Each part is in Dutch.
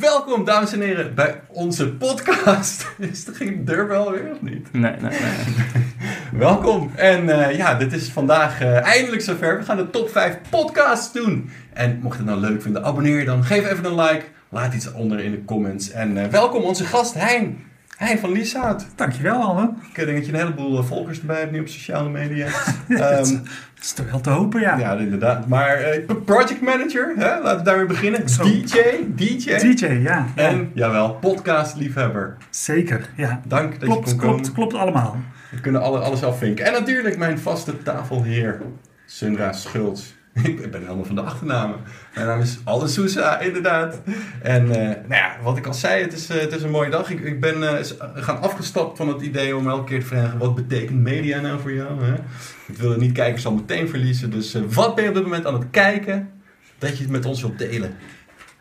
Welkom, dames en heren, bij onze podcast. Is er geen deurbel weer of niet? Nee, nee, nee. Welkom. En uh, ja, dit is vandaag uh, eindelijk zover. We gaan de top 5 podcasts doen. En mocht je het nou leuk vinden, abonneer je dan. Geef even een like. Laat iets onder in de comments. En uh, welkom onze gast Hein. Hein van Lieshout. Dankjewel, Anne. Ik denk dat je een heleboel volgers erbij hebt nu op sociale media. ja, um, dat is toch wel te hopen, ja. Ja, inderdaad. Maar uh, project manager, hè? laten we daarmee beginnen. Zo. DJ, DJ. DJ, ja. En, jawel, podcast liefhebber. Zeker, ja. Dank dat klopt, je kon klopt, komen. Klopt allemaal. We kunnen alle, alles afvinken. En natuurlijk mijn vaste tafelheer, Sundra Schultz. Ik ben helemaal van de achternamen. Mijn naam is Alde Sousa, inderdaad. En uh, nou ja, wat ik al zei, het is, is een mooie dag. Ik, ik ben uh, gaan afgestapt van het idee om elke keer te vragen... wat betekent media nou voor jou? Hè? Ik wil het niet kijken, zal meteen verliezen. Dus wat ben je op dit moment aan het kijken dat je het met ons wilt delen?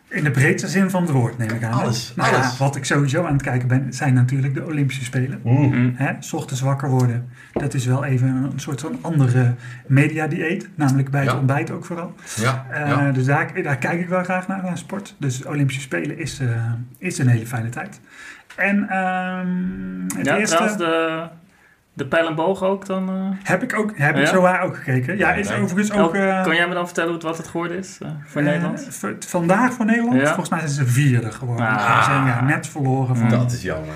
In de breedste zin van het woord, neem ik aan. Alles, nou, alles. Ja, wat ik sowieso aan het kijken ben, zijn natuurlijk de Olympische Spelen. Mm. Hè, 's ochtends wakker worden, dat is wel even een soort van andere mediadieet. Namelijk bij het Ja. ontbijt ook vooral. Ja, Uh, ja. Dus daar, daar kijk ik wel graag naar, naar sport. Dus Olympische Spelen is, uh, is een hele fijne tijd. En um, het Ja, eerste... trouwens, de, de pijl en boog ook dan? uh, Heb ik ook, heb ik Ja? zo waar ook gekeken. Ja, Ja, is nee. overigens ook... eh, kan jij me dan vertellen wat het geworden is uh, voor eh, Nederland? vandaag voor Nederland? Ja. Volgens mij zijn ze vierde geworden. Ah. Ze zijn ja, net verloren van Dat is jammer.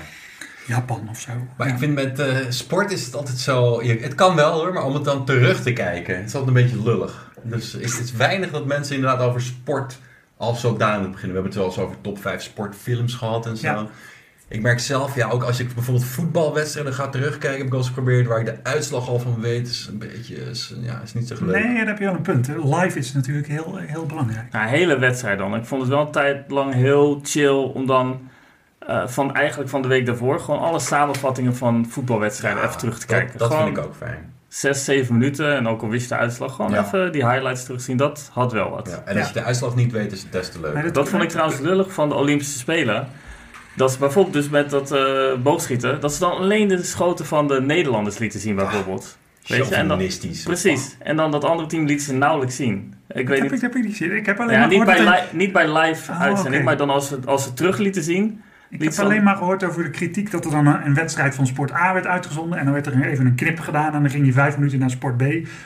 Japan of zo. Maar Ja. ik vind met eh, sport is het altijd zo... je- het kan wel hoor, maar om het dan terug te kijken... het is altijd een beetje lullig. Dus het is weinig dat mensen inderdaad over sport als zodanig beginnen. We hebben het wel eens over top 5 sportfilms gehad en zo. Ja. Ik merk zelf, ja, ook als ik bijvoorbeeld voetbalwedstrijden ga terugkijken... heb ik wel eens geprobeerd waar ik de uitslag al van weet... is een beetje, is, ja, is niet zo leuk. Nee, daar heb je wel een punt. Live is natuurlijk heel, heel belangrijk. Ja, hele wedstrijd dan. Ik vond het wel een tijd lang heel chill om dan uh, van eigenlijk van de week daarvoor gewoon alle samenvattingen van voetbalwedstrijden Ja, even terug te dat, kijken. Dat gewoon vind ik ook fijn. zes, zeven minuten en ook al wist je de uitslag, gewoon Ja. even die highlights terugzien. Dat had wel wat. Ja, en als je de uitslag niet weet, is het des te leuk. Dat vond ik trouwens lullig van de Olympische Spelen. Dat ze bijvoorbeeld dus met dat eh, boogschieten, dat ze dan alleen de schoten van de Nederlanders lieten zien bijvoorbeeld. Weet je, en dan, Chauvinistisch. precies. En dan dat andere team liet ze nauwelijks zien. Ik weet heb, niet. ik heb ik niet gezien. Ik heb alleen Ja, maar niet bij, li- niet bij live Oh, uitzending, maar dan als ze, als ze terug lieten zien. Ik liet heb alleen maar gehoord over de kritiek dat er dan een, een wedstrijd van Sport A werd uitgezonden. En dan werd er even een knip gedaan en dan ging je vijf minuten naar Sport B.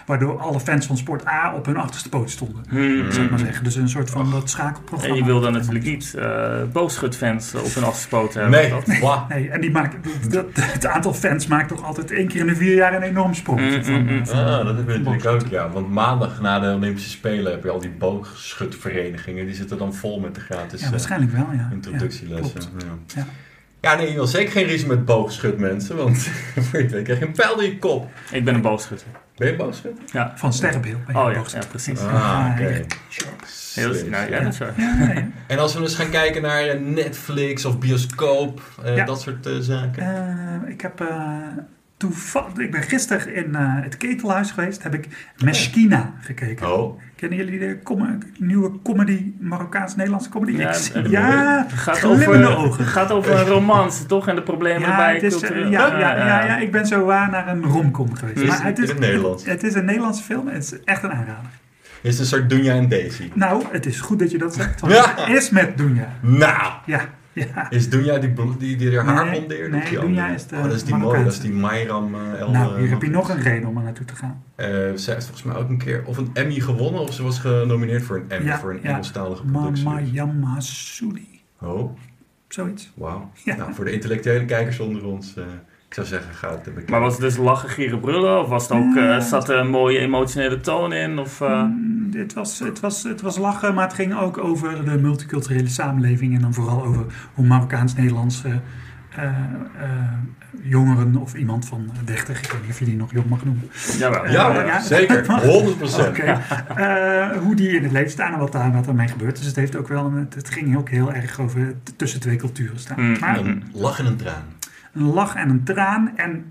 Waardoor alle fans van Sport A op hun achterste poot stonden. Hmm. Zou ik maar zeggen. Dus een soort van dat schakelprogramma. En je wil dan natuurlijk niet uh, boogschutfans op hun achterpoot hebben. Nee, Dat-. Nee, en die maakt, dat, het aantal fans maakt toch altijd één keer in de vier jaar een enorm sprong. Mm, van, mm, mm. van- Ah, dat heb je natuurlijk ook, ja. Want maandag na de Olympische Spelen heb je al die boogschutverenigingen. Die zitten dan vol met de gratis Ja, eh, waarschijnlijk wel, ja. introductielessen. Ja. Ja, Ja. Ja, nee, je wil zeker geen ruzie met boogschut mensen. Want voor je krijg je een pijl in je kop. Ik ben een boogschutter. Ben je boogschutter? Ja. Van sterrenbeeld. ben je Oh ja, ja, precies. Ah, oké. Sure. Heel, nou, ja, dat is. Ja, En als we dus gaan kijken naar eh, Netflix of bioscoop, eh, Ja. dat soort eh, zaken. Eh, ik heb uh, toevallig, ik ben gisteren in uh, het ketelhuis geweest, heb ik Meskina gekeken. Oh, Kennen jullie de com nieuwe comedy, Marokkaans-Nederlandse comedy? Ja, Ik- en- ja, Het gaat glimmende over, ogen. het gaat over een romance, toch? En de problemen Ja, erbij. is, eh, cultureel. ja, Ah, ja, ja, ja, ik ben zo waar naar een romcom geweest. Is Maar het het in is, het Nederlands? Het is een Nederlandse film en het is echt een aanrader. is het een soort Dunja en Daisy? Nou, het is goed dat je dat zegt, want Ja. het is met Dunja. Nou, Ja, ja. is Dunja die, die, die haar Nee, Of die Dunja is de oh, dat is die mooie, dat is die. Mayram uh, El Nou, hier eh, heb je nog een reden om er naartoe te gaan. Eh, zij heeft volgens mij ook een keer of een Emmy gewonnen of ze was genomineerd voor een Emmy Ja, voor een ja. Engelstalige productie. Mamayam Hassouli. Oh, Zoiets. wauw. Ja. Nou, voor de intellectuele kijkers onder ons, eh, ik zou zeggen, ga het bekijken. Maar was het dus lachen, gieren, brullen? Of was het ook, eh, Ja. zat er een mooie emotionele toon in? Of, eh, Mm, het, was, het, was, het was lachen, maar het ging ook over de multiculturele samenleving. En dan vooral over hoe Marokkaans-Nederlandse eh, eh, jongeren of iemand van 30, ik weet niet of je die nog jong mag noemen. jawel. Ja, Eh, ja. zeker. 100%. Oké. Eh, hoe die in het leven staan en wat daar wat ermee gebeurt. Dus het, heeft ook wel een, het, ging ook heel erg over tussen twee culturen staan. Mm, Maar mm. Een lach en een traan. Een lach en een traan. En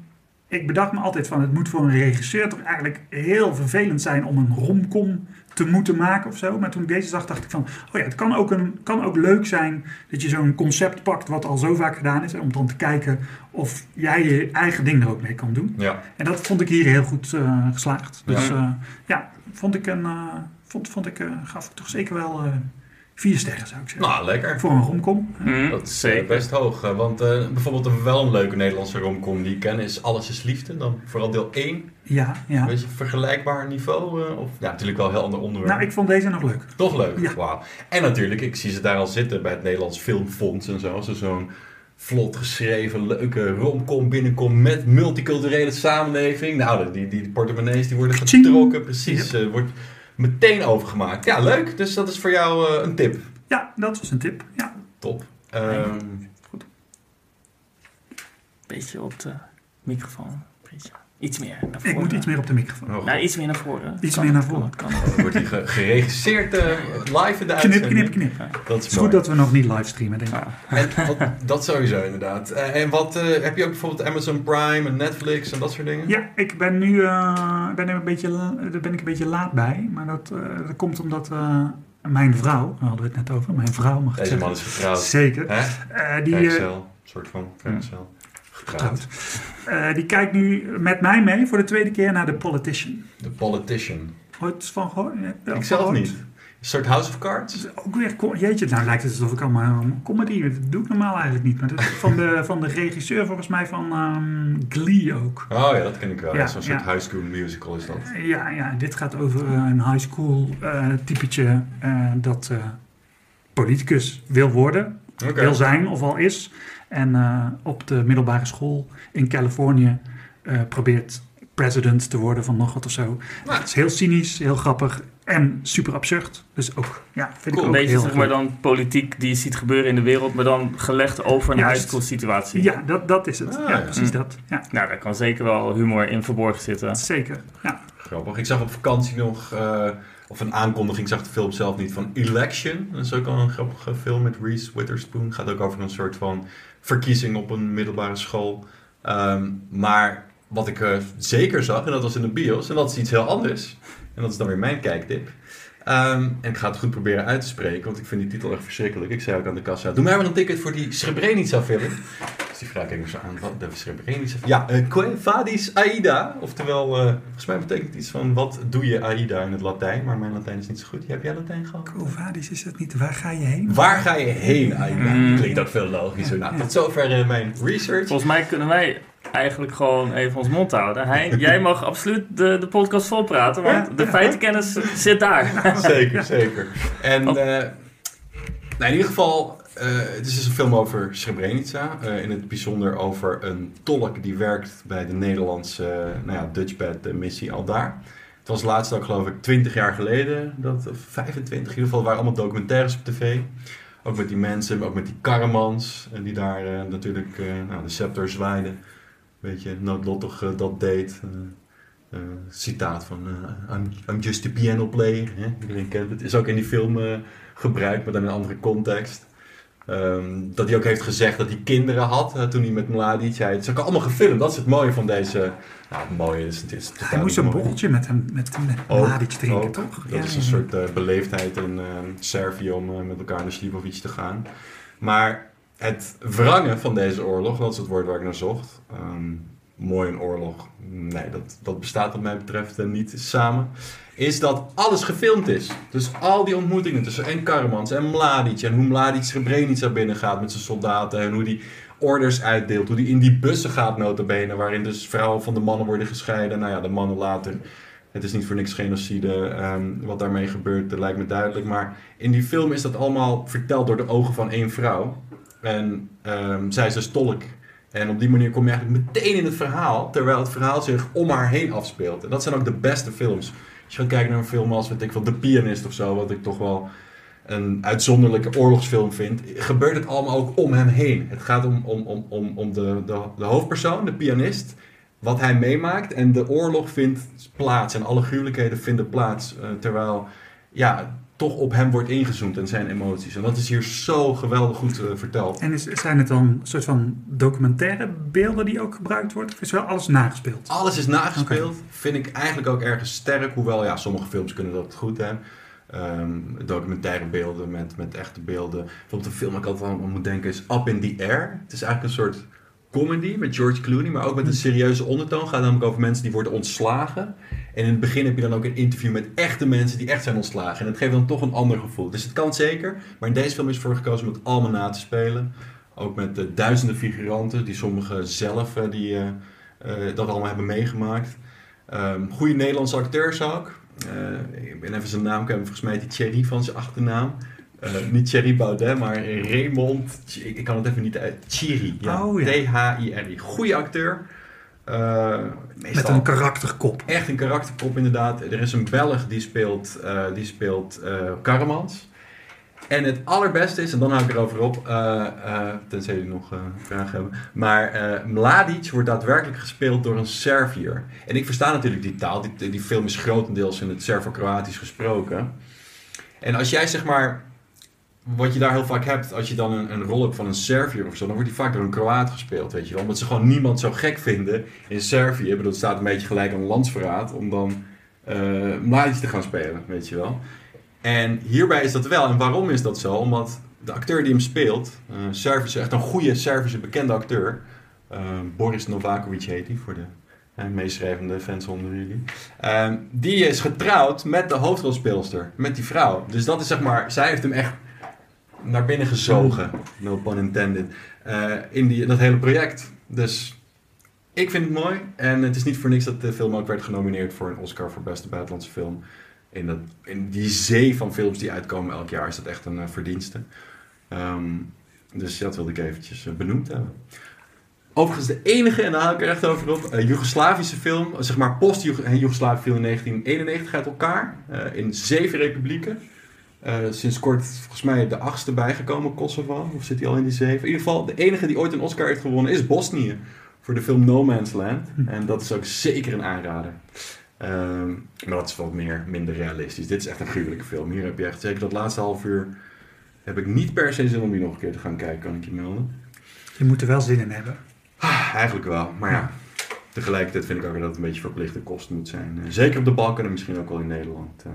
ik bedacht me altijd van, het moet voor een regisseur toch eigenlijk heel vervelend zijn om een romcom te moeten maken of zo. Maar toen ik deze zag, dacht ik van, oh ja, het kan ook, een, kan ook leuk zijn dat je zo'n concept pakt wat al zo vaak gedaan is. Om dan te kijken of jij je eigen ding er ook mee kan doen. Ja. En dat vond ik hier heel goed eh, geslaagd. Dus Ja. ja, ja vond ik een, eh, vond, vond ik, eh, gaf toch zeker wel eh, Vier sterren zou ik zeggen. Nou, lekker. Voor een romcom. Hm, Dat is zeker. eh, best hoog. eh, Want eh, bijvoorbeeld een wel een leuke Nederlandse romcom die ik ken is Alles is Liefde. Dan vooral deel 1. Ja, ja. Een beetje vergelijkbaar niveau. eh, of ja, natuurlijk wel een heel ander onderwerp. Nou, ik vond deze nog leuk. Toch leuk. Ja. Wauw. En natuurlijk, ik zie ze daar al zitten bij het Nederlands Filmfonds en zo. Zo- Zo'n vlot geschreven, leuke romcom binnenkomt met multiculturele samenleving. Nou, die, die portemonnees die worden getrokken. Precies. eh, wordt meteen overgemaakt. Ja, leuk. Dus dat is voor jou eh, een tip. Ja, dat was een tip. Ja. Top. Ehm, Beetje op de microfoon. Beetje. Iets meer naar voren. Ik moet iets meer op de microfoon. oh, Nou, iets meer naar voren. Iets Kan, meer naar kan, voren. Kan, Dan wordt die ge- geregisseerd eh, live in de Knip, uitzending. knip, knip. Dat Het is is goed dat we nog niet livestreamen, denk ik. Ja. En wat, dat sowieso inderdaad. Eh, en wat eh, heb je ook bijvoorbeeld Amazon Prime en Netflix en dat soort dingen? Ja, ik ben nu eh, ben er een beetje, daar ben ik een beetje laat bij. Maar dat, eh, dat komt omdat eh, mijn vrouw, daar hadden we het net over, mijn vrouw mag ik Deze zeggen. man is getrouwd. Zeker. Hè? Eh, die, eh, soort van vrijgezel. Getrouwd. Eh, die kijkt nu met mij mee voor de tweede keer naar The Politician. The Politician. Ooit van gehoord? Ik zelf niet. Een soort House of Cards? Ook weer, jeetje, nou lijkt het alsof ik allemaal een comedy, dat doe ik normaal eigenlijk niet. Maar dat is van de, van de regisseur volgens mij van ehm, Glee ook. Oh ja, dat ken ik wel. Ja, Zo'n soort ja. high school musical is dat. Ja, ja, dit gaat over eh, een high school eh typetje eh, dat eh, politicus wil worden, wil zijn of al is. En eh, op de middelbare school in Californië eh, probeert president te worden van nog wat of zo. Nou. Het is heel cynisch, heel grappig en super absurd. Dus ook, ja, vind Cool, ik een beetje zeg maar dan politiek die je ziet gebeuren in de wereld, maar dan gelegd over een Juist. high school situatie. Ja, dat, dat is het. Ah, ja, ja. precies Hm. dat. Ja, Nou, daar kan zeker wel humor in verborgen zitten. zeker. Ja. Grappig. Ik zag op vakantie nog, eh, of een aankondiging, ik zag de film zelf niet, van Election. Dat is ook al een grappige film met Reese Witherspoon. Gaat ook over een soort van verkiezing op een middelbare school. Ehm, maar wat ik eh, zeker zag, en dat was in de bios, en dat is iets heel anders. En dat is dan weer mijn kijktip. Ehm, en ik ga het goed proberen uit te spreken, want ik vind die titel echt verschrikkelijk. Ik zei ook aan de kassa, doe mij maar een ticket voor die Srebrenica film. Dus die vraag ik me zo aan, wat de Srebrenica Ja, uh, Vadis Aida. Oftewel, eh, volgens mij betekent het iets van, wat doe je Aida in het Latijn? Maar mijn Latijn is niet zo goed. Heb jij Latijn gehad? Covadis is dat niet. Waar ga je heen? Waar ga je heen, Aida? Mm. Klinkt ook veel logischer. Nou, tot zover eh, mijn research. Volgens mij kunnen wij eigenlijk gewoon even ons mond houden. Hein, jij mag absoluut de, de podcast volpraten, want de feitenkennis zit daar. Zeker, zeker. En nou, in ieder geval, eh, het is dus een film over Srebrenica. Eh, in het bijzonder over een tolk die werkt bij de Nederlandse eh, nou ja, Dutchbed missie al daar. Het was laatst ook geloof ik 20 jaar geleden, dat, of 25 in ieder geval, waren allemaal documentaires op tv. Ook met die mensen, maar ook met die karremans eh, die daar natuurlijk nou, de scepter zwaaiden. Beetje noodlottig eh, dat deed. Citaat van I'm, just a piano player. Hè? Iedereen kent het. Is ook in die film gebruikt, maar dan in een andere context. Ehm, dat hij ook heeft gezegd dat hij kinderen had eh, toen hij met Mladic. Hij, het is ook allemaal gefilmd. Dat is het mooie van deze. Nou, het mooie is. Het is Hij moest een borreltje met hem, met, met Mladic drinken, toch? Dat Ja, is een ja. soort eh, beleefdheid in eh, Servië om eh, met elkaar naar Slivovic te gaan. Maar het wrangen van deze oorlog, dat is het woord waar ik naar zocht. Ehm, mooi een oorlog. Nee, dat, dat bestaat wat mij betreft eh, niet samen. Is dat alles gefilmd is. Dus al die ontmoetingen tussen en Karmans en Mladic. En hoe Mladic Srebrenica binnengaat met zijn soldaten. En hoe die orders uitdeelt. Hoe die in die bussen gaat notabene. Waarin dus vrouwen van de mannen worden gescheiden. Nou ja, de mannen later. Het is niet voor niks genocide. ehm, wat daarmee gebeurt, dat lijkt me duidelijk. Maar in die film is dat allemaal verteld door de ogen van één vrouw. En ehm, zij is dus tolk. En op die manier kom je eigenlijk meteen in het verhaal. Terwijl het verhaal zich om haar heen afspeelt. En dat zijn ook de beste films. Als je gaat kijken naar een film als, weet ik wel, The Pianist of zo. Wat ik toch wel een uitzonderlijke oorlogsfilm vind. Gebeurt het allemaal ook om hem heen. Het gaat om, om, om, om, om de, de, de hoofdpersoon, de pianist. Wat hij meemaakt. En de oorlog vindt plaats. En alle gruwelijkheden vinden plaats. eh, terwijl, ja, toch op hem wordt ingezoomd en zijn emoties. En dat is hier zo geweldig goed eh, verteld. En is, zijn het dan een soort van documentaire beelden die ook gebruikt worden? Of is wel alles nagespeeld? Alles is nagespeeld. Vind ik eigenlijk ook ergens sterk. Hoewel, ja, sommige films kunnen dat goed hè. Ehm, documentaire beelden met, met echte beelden. Bijvoorbeeld een film waar ik altijd aan moet denken is Up in the Air. Het is eigenlijk een soort comedy met George Clooney, maar ook met een serieuze ondertoon. Gaat namelijk over mensen die worden ontslagen. En in het begin heb je dan ook een interview met echte mensen die echt zijn ontslagen. En dat geeft dan toch een ander gevoel. Dus het kan zeker, maar in deze film is voor gekozen om het allemaal na te spelen. Ook met eh, duizenden figuranten, die sommigen zelf eh, die, eh, dat allemaal hebben meegemaakt. Ehm goede Nederlandse acteurs ook. Ik ben even zijn naam kwijt, volgens mij die Thierry van zijn achternaam. Eh, niet Thierry Baudet, maar Raymond. Ik, kan het even niet uit. Thierry. Ja. Oh, ja. T-H-I-R-I. Goeie acteur. Eh, Met een karakterkop. echt een karakterkop inderdaad. Er is een Belg die speelt, eh die speelt Karremans. En het allerbeste is, en dan hou ik erover op, tenzij jullie nog vragen hebben. Maar Mladic wordt daadwerkelijk gespeeld door een Serviër. En ik versta natuurlijk die taal. Die, die film is grotendeels in het Servo-Kroatisch gesproken. En als jij zeg maar, wat je daar heel vaak hebt, als je dan een, een rol hebt van een Serviër of zo, dan wordt die vaak door een Kroaat gespeeld, weet je wel. Omdat ze gewoon niemand zo gek vinden in Servië. Ik bedoel, het staat een beetje gelijk aan landsverraad om dan Mladic te gaan spelen, weet je wel. En hierbij is dat wel. En waarom is dat zo? Omdat de acteur die hem speelt, Servische, echt een goede Servische bekende acteur, eh, Boris Novakovic heet hij voor de meeschrijvende fans onder jullie. Die is getrouwd met de hoofdrolspeelster, met die vrouw. Dus dat is zeg maar, zij heeft hem echt naar binnen gezogen, no pun intended, eh, in die, dat hele project. Dus ik vind het mooi. En het is niet voor niks dat de film ook werd genomineerd voor een Oscar voor beste buitenlandse film. In, dat, in die zee van films die uitkomen elk jaar is dat echt een eh, verdienste. Ehm, dus dat wilde ik eventjes eh, benoemd hebben. Overigens de enige, en daar haal ik er echt over op, eh, Joegoslavische film, zeg maar post-Joegoslavië viel in 1991 uit elkaar. in zeven republieken. Eh, sinds kort volgens mij de achtste bijgekomen, Kosovo. Of zit hij al in die zeven? In ieder geval, de enige die ooit een Oscar heeft gewonnen is Bosnië. Voor de film No Man's Land. En dat is ook zeker een aanrader. Ehm, maar dat is wat meer, minder realistisch. Dit is echt een gruwelijke film. Hier heb je echt, zeker dat laatste half uur, heb ik niet per se zin om die nog een keer te gaan kijken, kan ik je melden. Je moet er wel zin in hebben. Ah, eigenlijk wel, maar ja. Tegelijkertijd vind ik ook dat het een beetje verplichte kosten moet zijn. Eh, zeker op de Balkan en misschien ook wel in Nederland.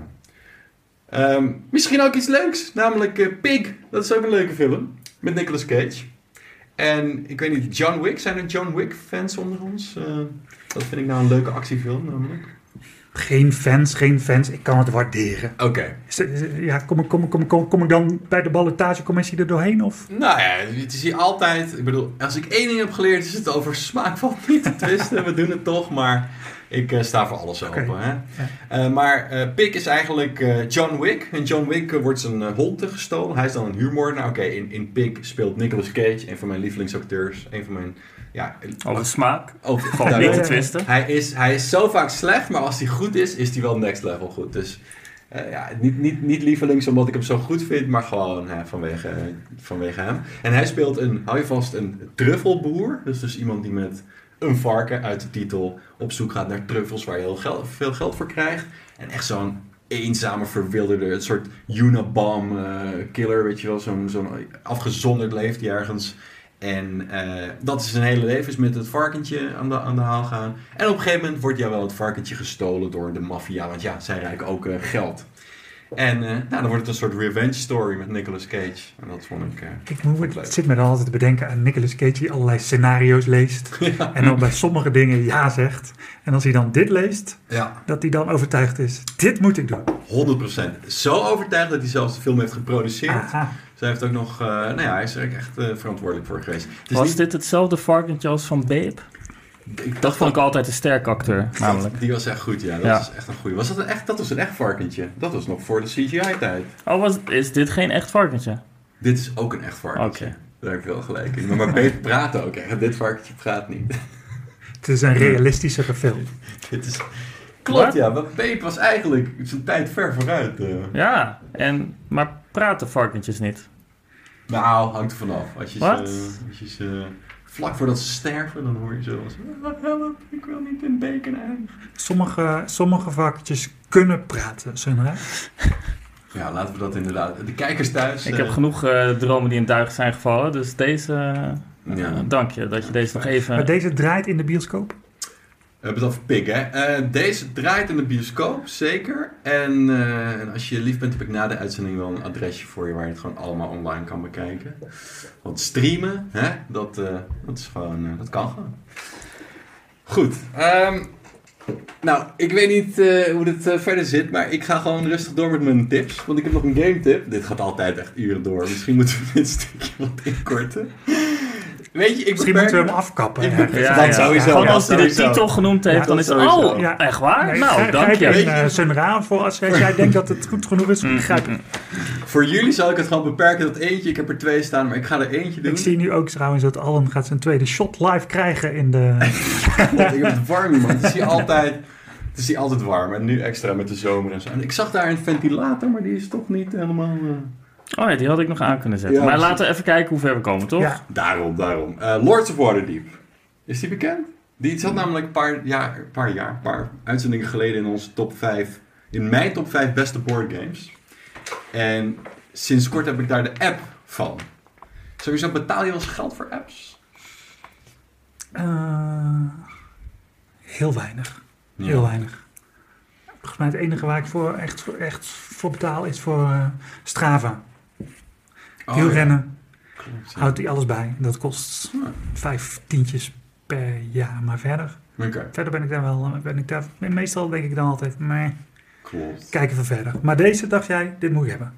Eh. Ehm, misschien ook iets leuks, namelijk eh, Pig. Dat is ook een leuke film. Met Nicolas Cage. En ik weet niet, John Wick. Zijn er John Wick fans onder ons? Eh, dat vind ik nou een leuke actiefilm namelijk. Geen fans, geen fans. Ik kan het waarderen. Oké. Ja, kom, ik- kom, kom, kom, kom ik dan bij de ballotagecommissie er doorheen? Of? Nou ja, het is hier altijd... Ik bedoel, als ik één ding heb geleerd, is het over smaak valt niet te twisten. We doen het toch, maar ik eh, sta voor alles open. Hè? Eh, maar eh Pig is eigenlijk eh, John Wick. En John Wick wordt zijn hond gestolen. Hij is dan een huurmoordenaar. Oké, in, in Pig speelt Nicolas Cage, een van mijn lievelingsacteurs. Een van mijn... Ja, Over smaak. over, niet te twisten. hij, is, hij is zo vaak slecht, maar als hij goed is, is hij wel next level goed. Dus eh, ja, niet, niet, niet lievelings omdat ik hem zo goed vind, maar gewoon hè, vanwege, vanwege hem. En hij speelt een, hou je vast, een truffelboer. Dus dus iemand die met een varken uit de titel op zoek gaat naar truffels waar je heel veel geld voor krijgt. En echt zo'n eenzame, verwilderde, een soort Unabomb eh, killer, weet je wel. Zo'n zo'n afgezonderd leeft ergens. En eh, dat is zijn hele leven, is met het varkentje aan de, aan de haal gaan. En op een gegeven moment wordt ja wel het varkentje gestolen door de maffia, want ja, zij rijken ook eh, geld. En eh, nou, dan wordt het een soort revenge story met Nicolas Cage. En dat vond ik... eh, Ik moet, het zit me dan altijd te bedenken aan Nicolas Cage die allerlei scenario's leest. En dan bij sommige dingen ja zegt. En als hij dan dit leest, ja, dat hij dan overtuigd is. Dit moet ik doen. 100%. Zo overtuigd dat hij zelfs de film heeft geproduceerd. Aha. Zij heeft ook nog... eh, nou ja, hij is er echt verantwoordelijk voor geweest. Was niet- dit hetzelfde varkentje als van Babe? Ik Dat vond ik altijd een sterk acteur, namelijk. Die was echt goed, ja. Dat Ja. was echt een goeie. Was dat een echt... Dat was een echt varkentje. Dat was nog voor de CGI-tijd. Oh, was, is dit geen echt varkentje? Dit is ook een echt varkentje. Oké. Daar heb ik wel gelijk in. Maar, maar Beet praat ook echt. Dit varkentje praat niet. Het is een realistischere film. Dit is... Klopt, Wat? ja. Maar Beep was eigenlijk zijn tijd ver vooruit. eh. Ja, en, maar praten varkentjes niet? Nou, hangt er vanaf. Als je Wat? ze, als je ze vlak voordat ze sterven, dan hoor je zo als... "Ah, Help, ik wil niet in bacon eindigen. Sommige, sommige varkentjes kunnen praten, Sunra. Ja, laten we dat inderdaad... De kijkers thuis... Ik eh, heb genoeg eh, dromen die in duigen zijn gevallen, dus deze... eh, Ja. eh, dank je dat je deze nog even... Maar deze draait in de bioscoop. We hebben het over Pig, hè? Eh, deze draait in de bioscoop, zeker. En, eh, en als je lief bent, heb ik na de uitzending wel een adresje voor je waar je het gewoon allemaal online kan bekijken. Want streamen, hè, dat, eh, dat is gewoon, dat kan gewoon. Goed. ehm, nou, ik weet niet hoe dit verder zit, maar ik ga gewoon rustig door met mijn tips. Want ik heb nog een game tip. Dit gaat altijd echt uren door. Misschien moeten we dit stukje wat inkorten. Weet je, ik Misschien moeten we hem afkappen. Ik ja. beperk- dat sowieso. Gewoon ja, als hij de titel genoemd heeft, Ja, dan is het... sowieso. Oh, Ja. echt waar? Nee, nou, dank je. Weet je- eh, Sunra voor als jij denkt dat het goed genoeg is. Mm, Grijp mm, in. Voor jullie zal ik het gewoon beperken tot eentje. Ik heb er twee staan, maar ik ga er eentje doen. Ik zie nu ook trouwens dat Allen gaat zijn tweede shot live krijgen in de... God, ik heb het warm, man. Het is hier altijd, het is hier altijd warm. En nu extra met de zomer en zo. En ik zag daar een ventilator, maar die is toch niet helemaal... eh, Oh ja, die had ik nog aan kunnen zetten. Ja, maar precies. laten we even kijken hoe ver we komen, toch? Ja, Daarom, daarom. Eh, Lords of Waterdeep. Is die bekend? Die zat namelijk een paar jaar, een paar jaar, paar uitzendingen geleden in onze top 5. In mijn top 5 beste board games. En sinds kort heb ik daar de app van. Sowieso betaal je wel eens geld voor apps? Eh, heel weinig. Heel weinig. Volgens mij het enige waar ik voor echt, voor, echt voor betaal is voor eh, Strava. Oh, Wielrennen Klopt, ja. houdt hij alles bij. Dat kost Ja. vijf tientjes per jaar. Maar verder, Oké, verder ben ik daar wel... Ben ik daar, meestal denk ik dan altijd, nee, klopt. kijken we verder. Maar deze dacht jij, dit moet ik hebben.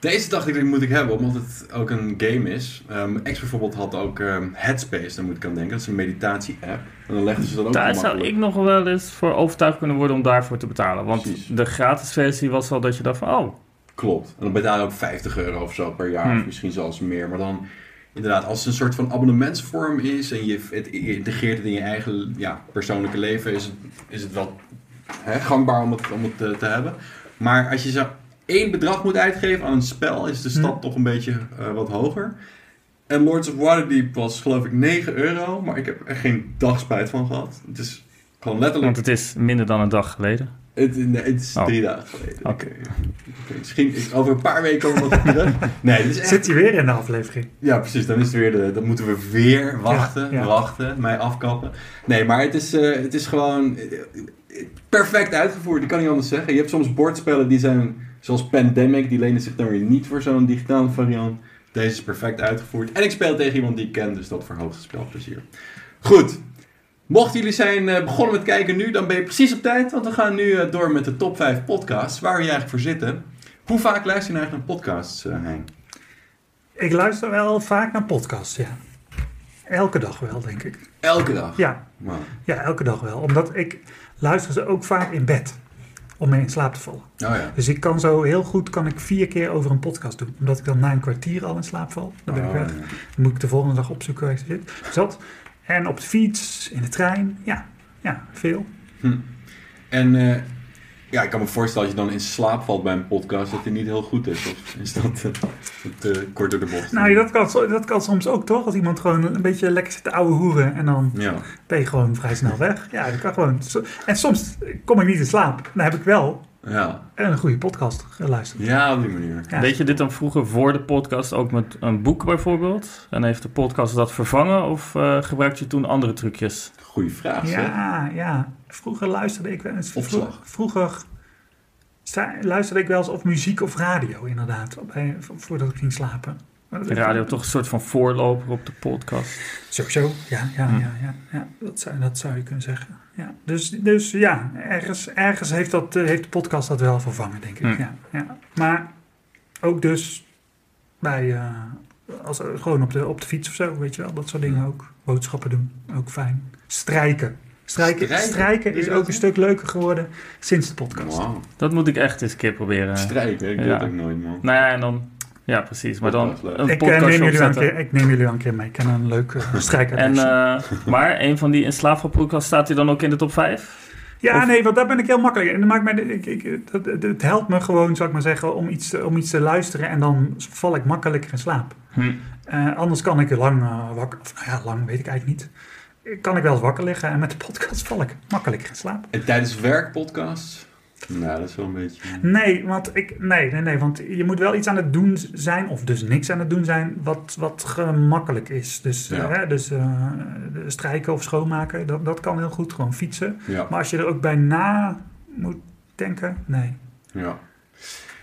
Deze dacht ik, die moet ik hebben, omdat het ook een game is. Um, X bijvoorbeeld had ook ehm, Headspace, daar moet ik aan denken. Dat is een meditatie-app. En dan legden ze dat ook Daar heel zou ik nog wel eens voor overtuigd kunnen worden om daarvoor te betalen. Want Precies. de gratis versie was al dat je dacht van, oh, Klopt. En dan betaal je ook 50 euro of zo per jaar, Hmm. of misschien zelfs meer. Maar dan, inderdaad, als het een soort van abonnementsvorm is en je, het, je integreert het in je eigen ja, persoonlijke leven, is het, is het wel hè, gangbaar om het, om het te, te hebben. Maar als je zo één bedrag moet uitgeven aan een spel, is de stap Hmm. toch een beetje eh, wat hoger. En Lords of Waterdeep was geloof ik 9 euro, maar ik heb er geen dag spijt van gehad. Het is gewoon letterlijk want het is minder dan een dag geleden. Het, nee, het is Oh. drie dagen geleden. Oké. Oké, Misschien over een paar weken komen we wat terug. Nee, echt... Zit hij weer in de aflevering? Ja, precies. Dan is het weer de... Dan moeten we weer wachten, Ja, ja. wachten, mij afkappen. Nee, maar het is, eh, het is gewoon eh, perfect uitgevoerd. Ik kan niet anders zeggen. Je hebt soms bordspellen die zijn zoals Pandemic. Die lenen zich dan weer niet voor zo'n digitale variant. Deze is perfect uitgevoerd. En ik speel tegen iemand die ik ken, dus dat verhoogt het spelplezier. Goed. Mochten jullie zijn eh, begonnen met kijken nu, dan ben je precies op tijd. Want we gaan nu eh, door met de top 5 podcasts. Waar we eigenlijk voor zitten. Hoe vaak luister je nou eigenlijk naar podcasts, eh Hein? Ik luister wel vaak naar podcasts, ja. Elke dag wel, denk ik. Elke dag. Ja, ja elke dag wel. Omdat ik luister ze ook vaak in bed. Om mee in slaap te vallen. Oh ja. Dus ik kan zo heel goed kan ik vier keer over een podcast doen. Omdat ik dan na een kwartier al in slaap val. Dan ben ik Oh, weg. ja. Dan moet ik de volgende dag opzoeken waar ik zit. Zat. En op de fiets, in de trein. Ja, ja veel. Hm. En eh, ja, ik kan me voorstellen als je dan in slaap valt bij een podcast dat die niet heel goed is. Of is dat eh, te kort door de bocht? Nou, dat kan, dat kan soms ook toch? Als iemand gewoon een beetje lekker zit te ouwe hoeren. En dan Ja. ben je gewoon vrij snel weg. Ja, dat kan gewoon. En soms kom ik niet in slaap. Dan heb ik wel Ja. een goede podcast geluisterd. ja, op die manier. Ja. Deed je dit dan vroeger voor de podcast ook met een boek bijvoorbeeld? En heeft de podcast dat vervangen of eh gebruikte je toen andere trucjes? Goeie vraag. Ja, ja. Vroeger luisterde ik wel eens. Opslag. Vroeger, luisterde ik wel eens op muziek of radio, inderdaad. Voordat ik ging slapen. De radio toch een soort van voorloper op de podcast. Sowieso, ja, ja, ja, ja, ja. Dat, zou, dat zou je kunnen zeggen. Ja. Dus, dus ja, ergens, ergens heeft, dat, eh, heeft de podcast dat wel vervangen, denk ik. Ja, ja. Maar ook dus bij, eh, als, gewoon op de, op de fiets of zo, weet je wel. Dat soort dingen ook. Boodschappen doen, ook fijn. Strijken. Strijken, Strijken? strijken Doe is ook een stuk leuker geworden sinds de podcast. Wauw. Dat moet ik echt eens een keer proberen. Strijken, ik doe Ja. dat ook nooit, man. Nou ja, en dan... Ja, precies. Maar dan een Ik, eh, podcast neem jullie een keer, ik neem jullie een keer mee. Ik ken een leuk uh, En, eh, maar een van die in staat hij dan ook in de top 5? Ja, Of- nee, want daar ben ik heel makkelijk. in. En dat maakt mij, ik, ik, dat, dat- het helpt me gewoon, zou ik maar zeggen, om iets, te- om iets te luisteren en dan val ik makkelijker in slaap. Hm. Eh, anders kan ik lang wakker, of nou ja, lang weet ik eigenlijk niet. Kan ik wel eens wakker liggen en met de podcast val ik makkelijker in slaap. En tijdens werkpodcasts? Nou, dat is wel een beetje... Nee, want ik, nee, nee, nee, want je moet wel iets aan het doen zijn, of dus niks aan het doen zijn, wat, wat gemakkelijk is. Dus, Ja. eh, dus eh, strijken of schoonmaken, dat, dat kan heel goed, gewoon fietsen. Ja, Maar als je er ook bij na moet denken, nee. ja.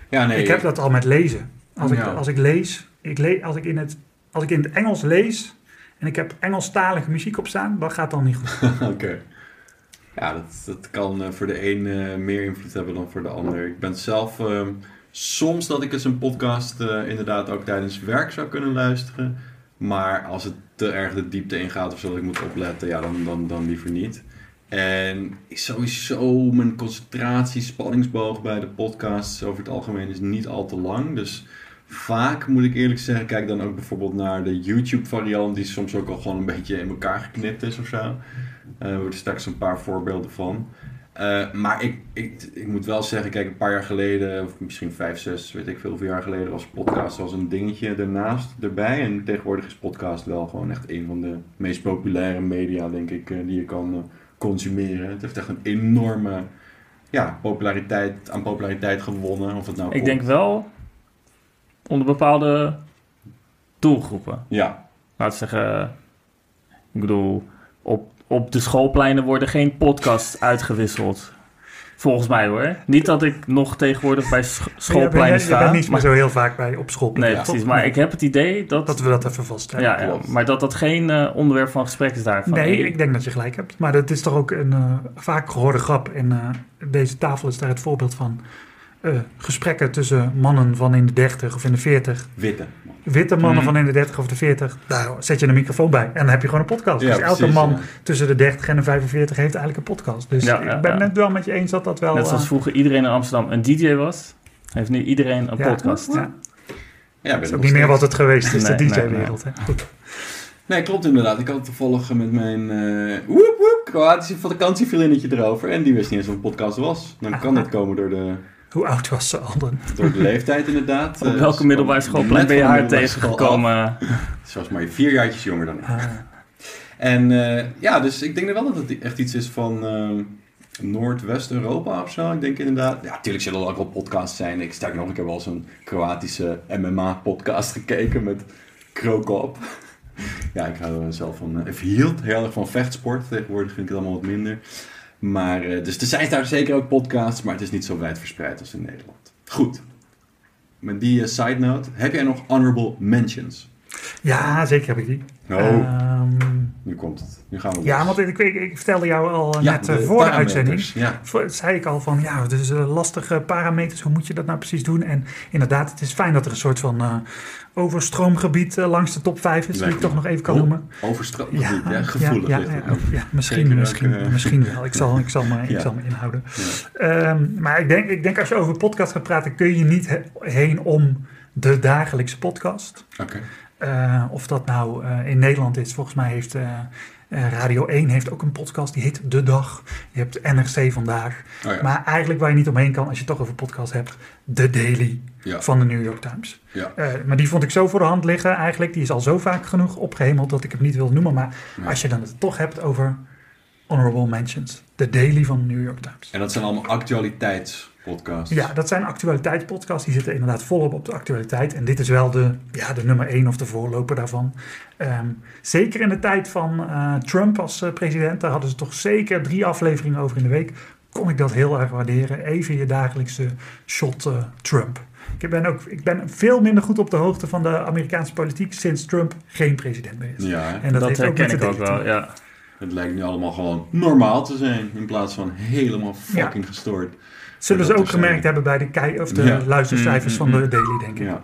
Ja, nee. ik heb dat al met lezen. Als, ik, als ik lees, ik le als, ik in het, als ik in het Engels lees en ik heb Engelstalige muziek op staan, dat gaat dan niet goed. Oké. Ja, dat, dat kan eh, voor de een eh, meer invloed hebben dan voor de ander. Ik ben zelf ehm, soms dat ik eens een podcast eh, inderdaad ook tijdens werk zou kunnen luisteren. Maar als het te erg de diepte ingaat of zo dat ik moet opletten, ja, dan, dan, dan liever niet. En sowieso mijn concentratie, spanningsboog bij de podcasts over het algemeen is niet al te lang. Dus vaak moet ik eerlijk zeggen, kijk dan ook bijvoorbeeld naar de YouTube variant, die soms ook al gewoon een beetje in elkaar geknipt is of zo. Eh Daar hebben we straks een paar voorbeelden van. Eh, maar ik, ik, ik moet wel zeggen, kijk, een paar jaar geleden, of misschien vijf, zes, weet ik veel hoeveel jaar geleden, was podcast als een dingetje ernaast, erbij. En tegenwoordig is podcast wel gewoon echt een van de meest populaire media, denk ik, eh, die je kan consumeren. Het heeft echt een enorme ja, populariteit, aan populariteit gewonnen. Of het nou Ik komt. denk wel onder bepaalde doelgroepen. Ja, Laten we zeggen, ik bedoel, op, op de schoolpleinen worden geen podcasts uitgewisseld. Volgens mij hoor. Niet dat ik nog tegenwoordig bij sch- schoolpleinen sta. bent niet meer maar- zo heel vaak bij op school. nee, Ja. precies. Maar ik heb het idee dat... Dat we dat even vaststellen. ja, ja, maar dat dat geen eh, onderwerp van gesprek is daarvan. Nee, Ik- ik denk dat je gelijk hebt. Maar dat is toch ook een eh, vaak gehoorde grap. En eh, deze tafel is daar het voorbeeld van. Eh, gesprekken tussen mannen van in de 30 of in de 40. witte. Witte mannen Mhm. van in de 30 of de 40. Daar zet je een microfoon bij. En dan heb je gewoon een podcast. Ja, dus elke precies, man ja. tussen de 30 en de 45 heeft eigenlijk een podcast. Dus Ja, ja, ik ben ja. net wel met je eens dat dat wel... Net zoals eh, vroeger iedereen in Amsterdam een DJ was, heeft nu iedereen een ja, podcast. Ja, Ja, dat is ook niet meer wat het geweest is, Nee, de nee, DJ-wereld. hè. Goed. Nee, klopt inderdaad. Ik had het toevallig met mijn eh woep woep Kroatische vakantievriendinnetje erover. En die wist niet eens wat een podcast was. Dan kan dat komen door de, Hoe oud was ze al dan? door de leeftijd inderdaad. Op welke ze middelbare net ben je haar tegengekomen? Ze was maar vier jaartjes jonger dan ik. Ah, En eh, ja, dus ik denk wel dat het echt iets is van ehm, Noordwest-Europa of zo. Ik denk inderdaad. Ja, natuurlijk zullen er ook wel podcasts zijn. Ik sterk nog, ik heb wel zo'n Kroatische MMA-podcast gekeken met Krokop. Ja, ik hou er zelf van. eh, Ik hield heel erg van vechtsport. Tegenwoordig vind ik het allemaal wat minder. Maar, eh, dus er zijn daar zeker ook podcasts, maar het is niet zo wijd verspreid als in Nederland. Goed. Met die eh, side note, heb jij nog honorable mentions? ja, zeker heb ik die. Oh, Ehm, nu komt het. Nu gaan we ja, want ik, ik, ik vertelde jou al eh, Ja, net eh, voor de uitzending. Ja. Voor- zei ik al van ja, het is eh, lastige parameters. Hoe moet je dat nou precies doen? En inderdaad, het is fijn dat er een soort van overstroomgebied eh, langs de top 5 is, die ik toch nog even kan noemen. Overstroomgebied, ja, gevoelig ja, ja, misschien, ook, misschien, eh, misschien wel. Ik zal, ik zal, me, ik zal me inhouden. Ehm, maar ik denk, ik denk als je over podcast gaat praten, kun je niet he- heen om de dagelijkse podcast. Oké. Eh, of dat nou in Nederland is. Volgens mij heeft Radio 1 heeft ook een podcast. Die heet De Dag. Je hebt NRC Vandaag. Oh ja. Maar eigenlijk waar je niet omheen kan als je het toch over podcast hebt. The Daily ja. van de New York Times. Ja. Eh, maar die vond ik zo voor de hand liggen eigenlijk. Die is al zo vaak genoeg opgehemeld dat ik hem niet wil noemen. Maar als je dan het toch hebt over honorable mentions. The Daily van de New York Times. En dat zijn allemaal actualiteitspodcasts. Ja, dat zijn actualiteitspodcasts. Die zitten inderdaad volop op de actualiteit. En dit is wel de, ja, de nummer één of de voorloper daarvan. Ehm, zeker in de tijd van eh, Trump als eh, president. Daar hadden ze toch zeker drie afleveringen over in de week. Kon ik dat heel erg waarderen. Even je dagelijkse shot eh, Trump. Ik ben, ook, ik ben veel minder goed op de hoogte van de Amerikaanse politiek sinds Trump geen president meer is. Ja? En Dat, heeft ook herken met ik ook wel, ja. het lijkt nu allemaal gewoon normaal te zijn. In plaats van helemaal fucking gestoord. Zullen ze ook gemerkt hebben bij de, kei- of de Ja. luistercijfers Mm, van mm, de Daily, denk ik. Ja.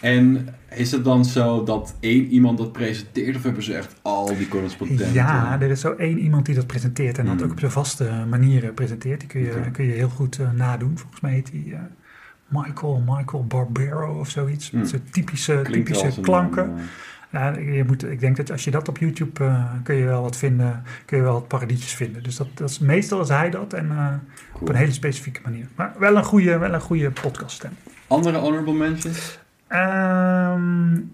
En is het dan zo dat één iemand dat presenteert? Of hebben ze echt al die correspondenten? Ja, er is zo één iemand die dat presenteert en dat Hmm. ook op zijn vaste manier eh, presenteert. Die kun je, kun je heel goed eh, nadoen. Volgens mij heet hij eh, Michael, Michael Barbero of zoiets. Met zijn typische, Klinkt typische een klanken. Eh, Ja, je moet, ik denk dat als je dat op YouTube uh, kun je wel wat vinden, kun je wel wat paradietjes vinden. Dus dat, dat is meestal is hij dat en uh, cool. op een hele specifieke manier. Maar wel een goede, wel een goede podcaststem. Andere honorable mentions? Um,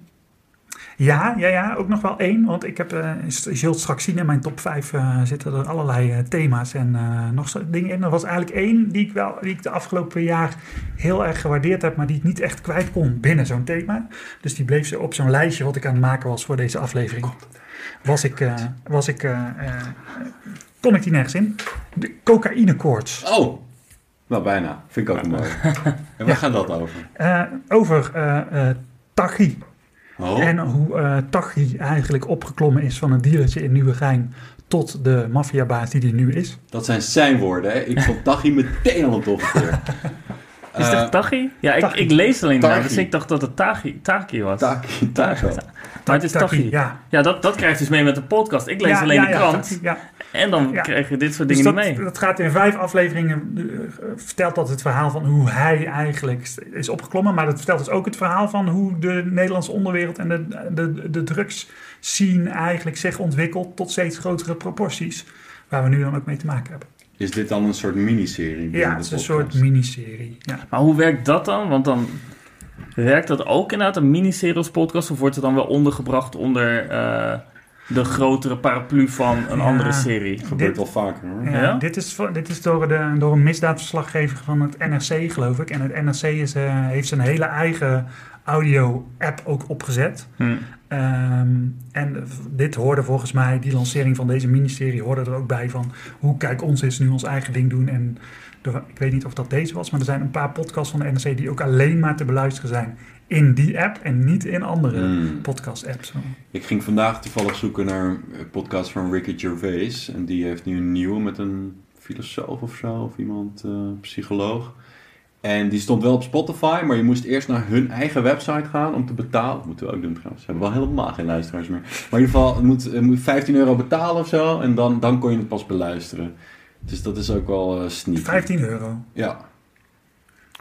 Ja, ja, ja, ook nog wel één. Want ik heb, eh, je zult straks zien in mijn top 5 eh, zitten er allerlei eh, thema's en nog zo dingen in. Er was eigenlijk één die ik, wel, die ik de afgelopen jaar heel erg gewaardeerd heb, maar die ik niet echt kwijt kon binnen zo'n thema. Dus die bleef zo op zo'n lijstje wat ik aan het maken was voor deze aflevering. Was ik, was ik, kon ik die nergens in. De cocaïnekoorts. Oh, nou bijna. Vind ik ook mooi. En waar gaat dat over? Over Tachi. Oh, En hoe eh Tachi eigenlijk opgeklommen is van een dealertje in Nieuwegein tot de maffiabaas die hij nu is. dat zijn zijn woorden. Hè? Ik vond Tachi meteen al een keer. Is Eh, het Tachi? Ja, ik, ik lees alleen maar, dus ik dacht dat het Tachi, Taki was. Taki, Taco. Maar het is Tachi. Ja. Ja, dat, dat krijg je dus mee met de podcast. Ik lees Ja, alleen ja, de ja, krant Tachi, ja. en dan Ja. krijg je dit soort Dus dingen dat, niet mee. dat gaat in vijf afleveringen, eh, vertelt dat het verhaal van hoe hij eigenlijk is opgeklommen. Maar dat vertelt dus ook het verhaal van hoe de Nederlandse onderwereld en de, de, de drugsscene eigenlijk zich ontwikkelt tot steeds grotere proporties. Waar we nu dan ook mee te maken hebben. Is dit dan een soort miniserie? Ja, het is een soort miniserie. Ja. Maar hoe werkt dat dan? Want dan werkt dat ook inderdaad een miniserie als podcast? Of wordt het dan wel ondergebracht onder eh, de grotere paraplu van een Ja. andere serie? Gebeurt Dit- wel vaker hoor. Ja, Ja? Dit is, voor- dit is door, de, door een misdaadverslaggever van het NRC, geloof ik. En het NRC is, eh, heeft zijn hele eigen audio-app ook opgezet. Hm. Ehm, en dit hoorde volgens mij, die lancering van deze miniserie hoorde er ook bij van hoe Kijk Ons is nu ons eigen ding doen. En ik weet niet of dat deze was, maar er zijn een paar podcasts van de NRC die ook alleen maar te beluisteren zijn in die app en niet in andere Hmm. podcast-apps. Ik ging vandaag toevallig zoeken naar een podcast van Ricky Gervais. En die heeft nu een nieuwe met een filosoof of zo, of iemand, eh, psycholoog. En die stond wel op Spotify, maar je moest eerst naar hun eigen website gaan om te betalen. Dat moeten we ook doen trouwens. Ze hebben wel helemaal geen luisteraars meer. Maar in ieder geval, je moet, je moet 15 euro betalen of zo. En dan, dan kon je het pas beluisteren. Dus dat is ook wel uh, sneaky. 15 euro. Ja,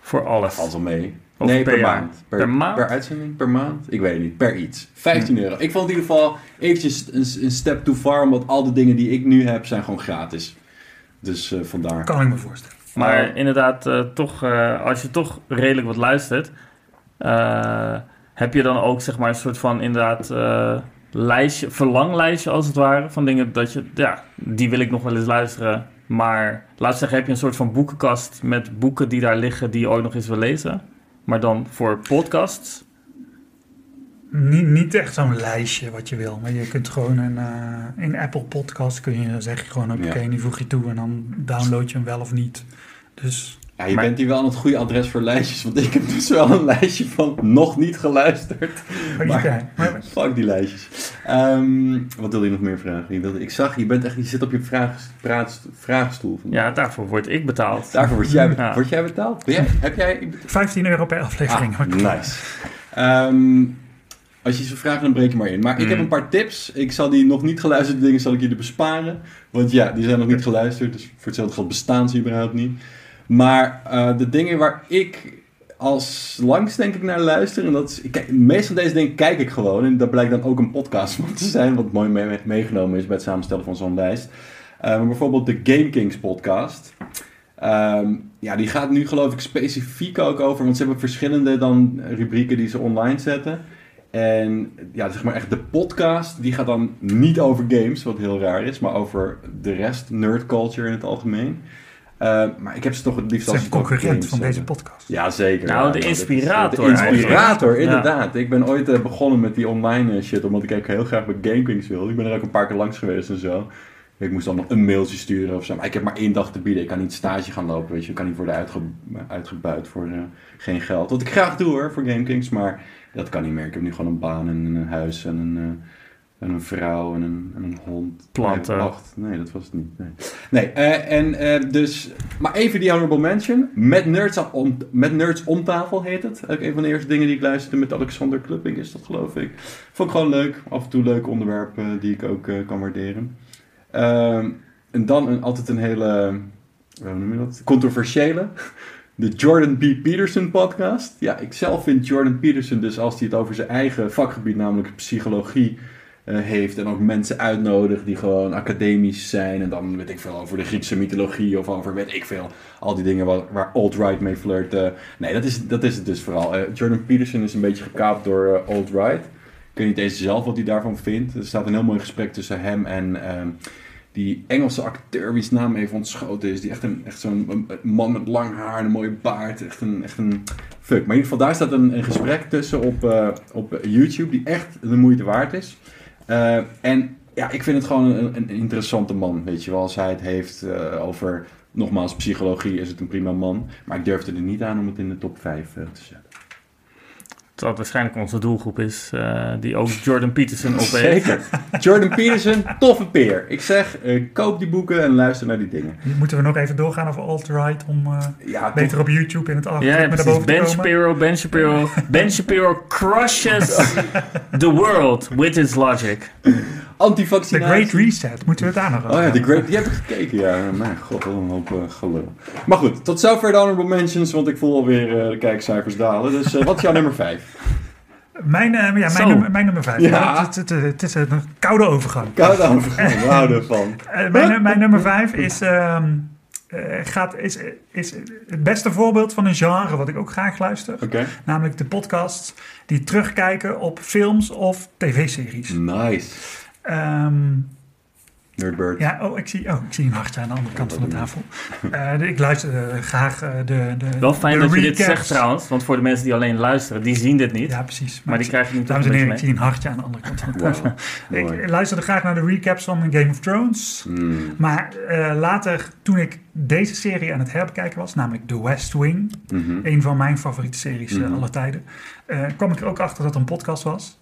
Voor alles. valt wel mee. Of nee, per maand. Per maand? Per uitzending? Per maand? Ik weet het niet. Per iets. 15 euro. Ik vond in ieder geval eventjes een, een step too far, omdat al de dingen die ik nu heb zijn gewoon gratis. Dus eh, vandaar. Kan ik me voorstellen. Maar inderdaad, eh, toch, eh, als je toch redelijk wat luistert, eh, heb je dan ook zeg maar een soort van inderdaad eh, lijstje, verlanglijstje als het ware, van dingen dat je, ja, die wil ik nog wel eens luisteren. Maar laat ik zeggen, heb je een soort van boekenkast met boeken die daar liggen die je ooit nog eens wil lezen. Maar dan voor podcasts. Niet, niet echt zo'n lijstje wat je wil. Maar je kunt gewoon in, eh, in Apple Podcast kun je zeg je gewoon oké, Ja. die voeg je toe en dan download je hem wel of niet. Dus Ja, je Maar- bent hier wel aan het goede adres voor lijstjes, want ik heb dus wel een lijstje van nog niet geluisterd. maar, Maar- ja, maar Fuck die lijstjes. Ehm, wat wil je nog meer vragen? Je wilde, ik zag, je, bent echt, je zit op je vraag, praat, vraagstoel. vandaag. Ja, daarvoor word ik betaald. Daarvoor word jij, Ja. word jij betaald? Ben jij, heb jij 15 euro per aflevering. Ah, nice. Ehm, als je ze vraagt, dan breek je maar in. Maar ik Mm. heb een paar tips. Ik zal die nog niet geluisterde dingen zal ik jullie besparen. Want ja, die zijn nog niet geluisterd. Dus voor hetzelfde geld bestaan ze überhaupt niet. Maar eh, de dingen waar ik als langs denk ik naar luister. En dat is, ik kijk, meestal deze dingen kijk ik gewoon. En dat blijkt dan ook een podcast van te zijn. Wat mooi mee- meegenomen is bij het samenstellen van zo'n lijst. Maar bijvoorbeeld de Game Kings podcast. Ehm, ja, die gaat nu geloof ik specifiek ook over, want ze hebben verschillende dan rubrieken die ze online zetten. En ja, zeg maar echt de podcast, die gaat dan niet over games, wat heel raar is, maar over de rest, nerd culture in het algemeen. Eh, maar ik heb ze toch het liefst als zijn concurrent van deze podcast. Ja, zeker. Nou, Ja, de inspirator De inspirator, inderdaad. Ik ben ooit eh, begonnen met die online eh, shit, omdat ik eigenlijk heel graag bij GameKings wilde. Ik ben er ook een paar keer langs geweest en zo. Ik moest dan nog een mailtje sturen of zo. Maar ik heb maar één dag te bieden. Ik kan niet stage gaan lopen, weet je. Ik kan niet worden uitge uitgebuit voor eh, geen geld. Wat ik graag doe hoor, voor GameKings. Maar dat kan niet meer. Ik heb nu gewoon een baan en een huis en een, eh, en een vrouw en een, en een hond. Planten. Nee, wacht. Nee, dat was het niet. Nee, nee eh, en eh, dus... Maar even die honorable mention. Met Nerds, om, met Nerds om tafel heet het. Ook een van de eerste dingen die ik luisterde met Alexander Klupping is dat geloof ik. Vond ik gewoon leuk. Af en toe leuk onderwerp die ik ook eh, kan waarderen. Ehm, en dan een, altijd een hele, hoe noem je dat? Controversiële. De Jordan B. Peterson podcast. Ja, ik zelf vind Jordan Peterson dus als hij het over zijn eigen vakgebied, namelijk psychologie, heeft. En ook mensen uitnodigt die gewoon academisch zijn. En dan weet ik veel over de Griekse mythologie of over weet ik veel. Al die dingen waar, waar alt-right mee flirt. eh. nee, dat is, dat is het dus vooral. Eh, Jordan Peterson is een beetje gekaapt door eh, alt-right. Ik weet niet eens zelf wat hij daarvan vindt. Er staat een heel mooi gesprek tussen hem en ehm, die Engelse acteur, wie's naam even ontschoten is. Die echt, een, echt zo'n man met lang haar en een mooie baard. Echt een, echt een fuck. Maar in ieder geval, daar staat een, een gesprek tussen op, eh, op YouTube die echt de moeite waard is. Eh, en ja, ik vind het gewoon een, interessante man. Weet je wel, als hij het heeft eh, over, nogmaals, psychologie is het een prima man. Maar ik durfde er niet aan om het in de top 5 te zetten. Dat waarschijnlijk onze doelgroep is, eh, die ook Jordan Peterson opeet. Zeker. Jordan Peterson, toffe peer. Ik zeg, eh, koop die boeken en luister naar die dingen. Moeten we nog even doorgaan over alt-right om eh, Ja, beter toch. op YouTube in het Ja, algoritme ja, daarboven te Ben komen? Shapiro, Ben Shapiro. Ben Shapiro crushes the world with his logic. The Antivaccinatie. Great Reset, moeten we het daar nog over Oh ja, The hebben? Great, die heb ik gekeken, ja. Mijn god, wat een hoop eh, gelul. Maar goed, tot zover de honorable mentions, want ik voel alweer eh, de kijkcijfers dalen. Dus eh, wat is jouw nummer 5? Mijn, eh, ja, mijn, Zo. nummer, mijn nummer 5. Ja. het, het, het, het is een koude overgang. Koud overgang, we houden ervan. Eh, mijn, mijn nummer 5 is, ehm, eh, gaat, is, is het beste voorbeeld van een genre wat ik ook graag luister. Oké. Namelijk de podcasts die terugkijken op films of tv-series. Nice. Ehm, Nerdbird. ja, oh, ik zie, oh, ik zie een hartje aan de andere kant van de tafel. Eh, ik luister eh, graag eh, de, de Wel fijn de dat je dit zegt trouwens, want voor de mensen die alleen luisteren, die zien dit niet. Ja, precies. maar die ik- krijgen niet Dames een en heren, ik mee. zie een hartje aan de andere kant van de Wow. tafel. Mooi. Ik luisterde graag naar de recaps van Game of Thrones. Hmm. Maar eh, later, toen ik deze serie aan het herbekijken was, namelijk The West Wing, Mhm. een van mijn favoriete series Mhm. aller tijden, eh, kwam ik er ook achter dat er een podcast was.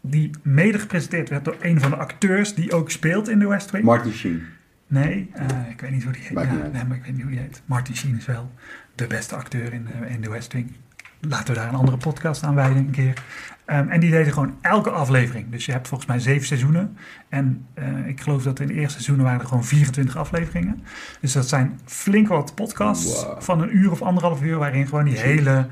Die mede gepresenteerd werd door een van de acteurs die ook speelt in The West Wing. Martin Sheen. nee, eh, ik weet niet hoe die heet. Ja, nee, maar ik weet niet hoe die heet. Martin Sheen is wel de beste acteur in, eh, in The West Wing. Laten we daar een andere podcast aan wijden een keer. Ehm, en die deden gewoon elke aflevering. Dus je hebt volgens mij zeven seizoenen. En eh, ik geloof dat in de eerste seizoenen waren er gewoon 24 afleveringen. Dus dat zijn flink wat podcasts Wow. van een uur of anderhalf uur... waarin gewoon die hele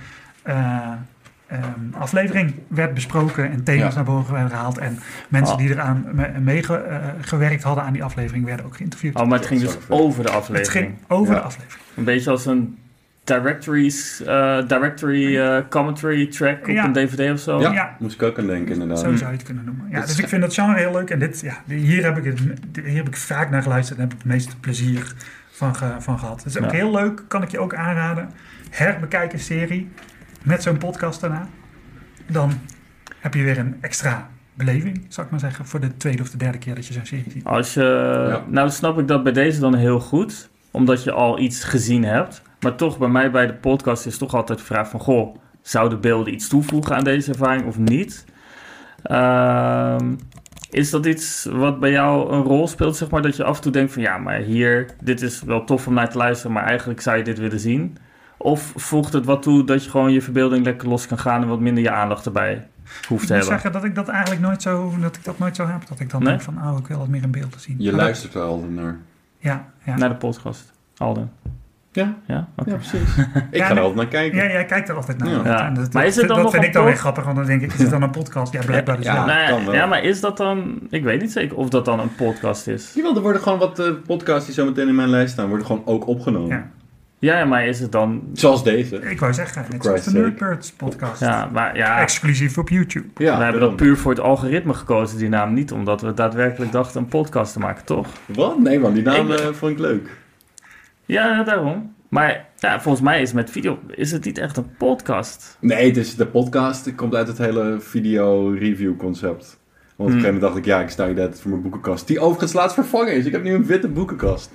eh, ehm, aflevering werd besproken... en thema's Ja. naar boven werden gehaald. En mensen Oh. die eraan meegewerkt hadden aan die aflevering... werden ook geïnterviewd. Oh, maar het ging dus over de het aflevering. ging over Ja. de aflevering. Een beetje als een directories, eh, directory eh, commentary track op Ja. een dvd of zo. Ja, Ja. moest ik ook aan denken inderdaad. Zo zou je het kunnen noemen. Ja, dus ik vind dat genre heel leuk. En dit, ja, hier, heb ik het, hier heb ik vaak naar geluisterd en heb ik het meeste plezier van, ge- van gehad. Het is ook Ja. heel leuk, kan ik je ook aanraden. Herbekijk een serie met zo'n podcast daarna. Dan heb je weer een extra beleving, zou ik maar zeggen, voor de tweede of de derde keer dat je zo'n serie ziet. Als je, Nou snap ik dat bij deze dan heel goed, omdat je al iets gezien hebt. Maar toch, bij mij bij de podcast is toch altijd de vraag van... Goh, zouden beelden iets toevoegen aan deze ervaring of niet? Ehm, is dat iets wat bij jou een rol speelt, zeg maar? Dat je af en toe denkt van... Ja, maar hier, dit is wel tof om naar te luisteren... maar eigenlijk zou je dit willen zien? Of voegt het wat toe dat je gewoon je verbeelding lekker los kan gaan... en wat minder je aandacht erbij hoeft Ik te moet hebben? zeggen dat ik dat eigenlijk nooit zo, dat ik dat nooit zo heb. Dat ik dan Nee? denk van, oh, ik wil wat meer in beelden zien. Je Maar luistert wel naar... Ja, ja. Naar de podcast, Alden. Ja, Ja, precies. Ik Ja, ga er altijd naar kijken. Ja, jij kijkt er altijd naar. Ja. Dat, Maar is het dan dat nog vind een ik dan weer grappig, want dan denk ik, is het dan een podcast? Ja, blijkbaar dus Ja, wel. ja, maar is dat dan... Ik weet niet zeker of dat dan een podcast is. Jawel, er worden gewoon wat eh, podcasts die zo meteen in mijn lijst staan, worden gewoon ook opgenomen. Ja. Maar is het dan... Zoals deze. Ik wou zeggen, net zoals Christ's de. Nerdbirds podcast. Ja, maar ja, Exclusief op YouTube. Ja, we hebben dat puur voor het algoritme gekozen, die naam. Niet omdat we daadwerkelijk dachten een podcast te maken, toch? Wat? Nee man, die naam Ik- eh, vond ik leuk. Ja, daarom. Maar ja, volgens mij is met video... Is het niet echt een podcast? Nee, het is de podcast. Het komt uit het hele video-review concept. Want op een Hmm. gegeven moment dacht ik, ja, ik sta hier net voor mijn boekenkast. Die overigens laatst vervangen is. Ik heb nu een witte boekenkast.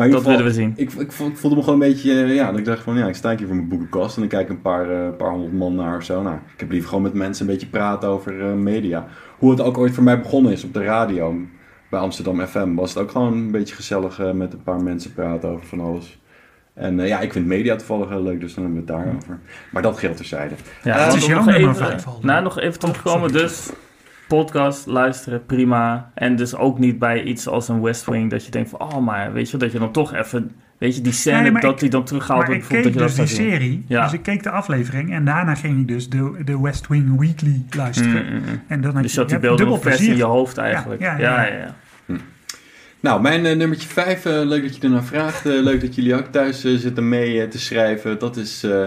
Maar in Dat geval, willen we zien. Ik, ik, vo- ik voelde me gewoon een beetje, eh, ja, dat ik dacht van, ja, ik sta hier voor mijn boekenkast. En dan kijk ik een paar, eh, paar honderd man naar of zo. Nou, ik heb liever gewoon met mensen een beetje praten over eh, media. Hoe het ook ooit voor mij begonnen is op de radio. Bij Amsterdam FM was het ook gewoon een beetje gezellig eh, met een paar mensen praten over van alles. En eh, ja, ik vind media toevallig heel leuk, dus dan hebben we het daarover. Maar dat geldt terzijde. Ja, het is nog nummer even, nou, nog even terugkomen. sorry. Dus podcast, luisteren, prima. En dus ook niet bij iets als een West Wing dat je denkt van... Oh, maar weet je, dat je dan toch even... Weet je, die scène, Nee, dat ik- die dan teruggehaald Maar wordt. ik keek bijvoorbeeld dus dat die dat serie, Ja. dus ik keek de aflevering en daarna ging ik dus de, de West Wing Weekly luisteren. Mm, mm, mm. En dan had Dus je, die je beelden dubbel nog vers in je hoofd eigenlijk. Ja, Ja, ja, ja, ja. ja. Nou, mijn eh, nummertje 5, leuk dat je ernaar vraagt. Eh, leuk dat jullie ook thuis eh, zitten mee eh, te schrijven. Dat is, eh,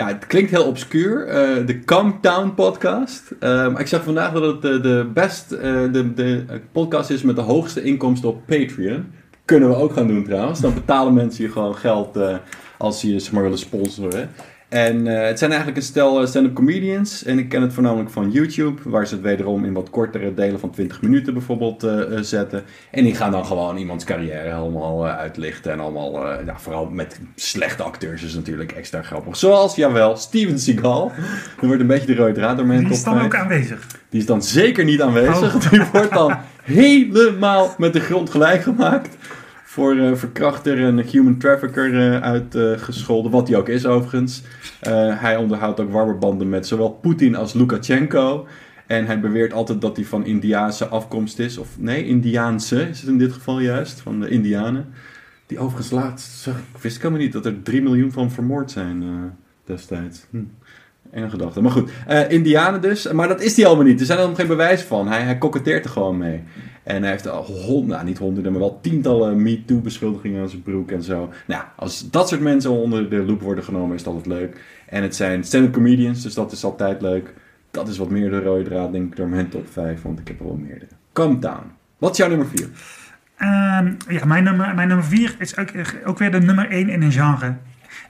Ja, het klinkt heel obscuur. eh, de Calm Town podcast. Eh, ik zag vandaag dat het de, de best eh, de, de podcast is met de hoogste inkomsten op Patreon. Kunnen we ook gaan doen trouwens. Dan betalen mensen je gewoon geld eh, als ze je zeg maar, willen sponsoren. En eh, het zijn eigenlijk een stel eh, stand-up comedians. En ik ken het voornamelijk van YouTube, waar ze het wederom in wat kortere delen van 20 minuten bijvoorbeeld eh, zetten. En die gaan dan gewoon iemands carrière helemaal uitlichten. En allemaal, ja, vooral met slechte acteurs is natuurlijk extra grappig. Zoals, jawel, Steven Seagal. Er wordt een beetje de rode draad door mijn Die is dan 5. ook aanwezig. Die is dan zeker niet aanwezig. Oh. Die wordt dan helemaal met de grond gelijk gemaakt. Voor eh, verkrachter en human trafficker eh, uitgescholden. wat hij ook is overigens. Eh, hij onderhoudt ook warme banden met zowel Poetin als Lukashenko. En hij beweert altijd dat hij van Indiaanse afkomst is. Of nee, Indiaanse is het in dit geval juist. Van de Indianen. Die overigens laatst, ik wist ik helemaal niet dat er 3 miljoen van vermoord zijn destijds. Hm. Enge gedachte. Maar goed, eh, Indianen dus. Maar dat is hij allemaal niet. Er zijn er geen bewijs van. Hij, hij er gewoon mee. En hij heeft al honderden, nou niet honderden, maar wel tientallen MeToo-beschuldigingen aan zijn broek en zo. Nou, als dat soort mensen onder de loep worden genomen, is het altijd leuk. En het zijn stand-up comedians, dus dat is altijd leuk. Dat is wat meer de rode draad, denk ik, door mijn top 5, want ik heb er wel meerdere. Calm down. Wat is jouw nummer 4? Ehm, ja, mijn nummer, mijn nummer is ook, ook weer de nummer één in een genre.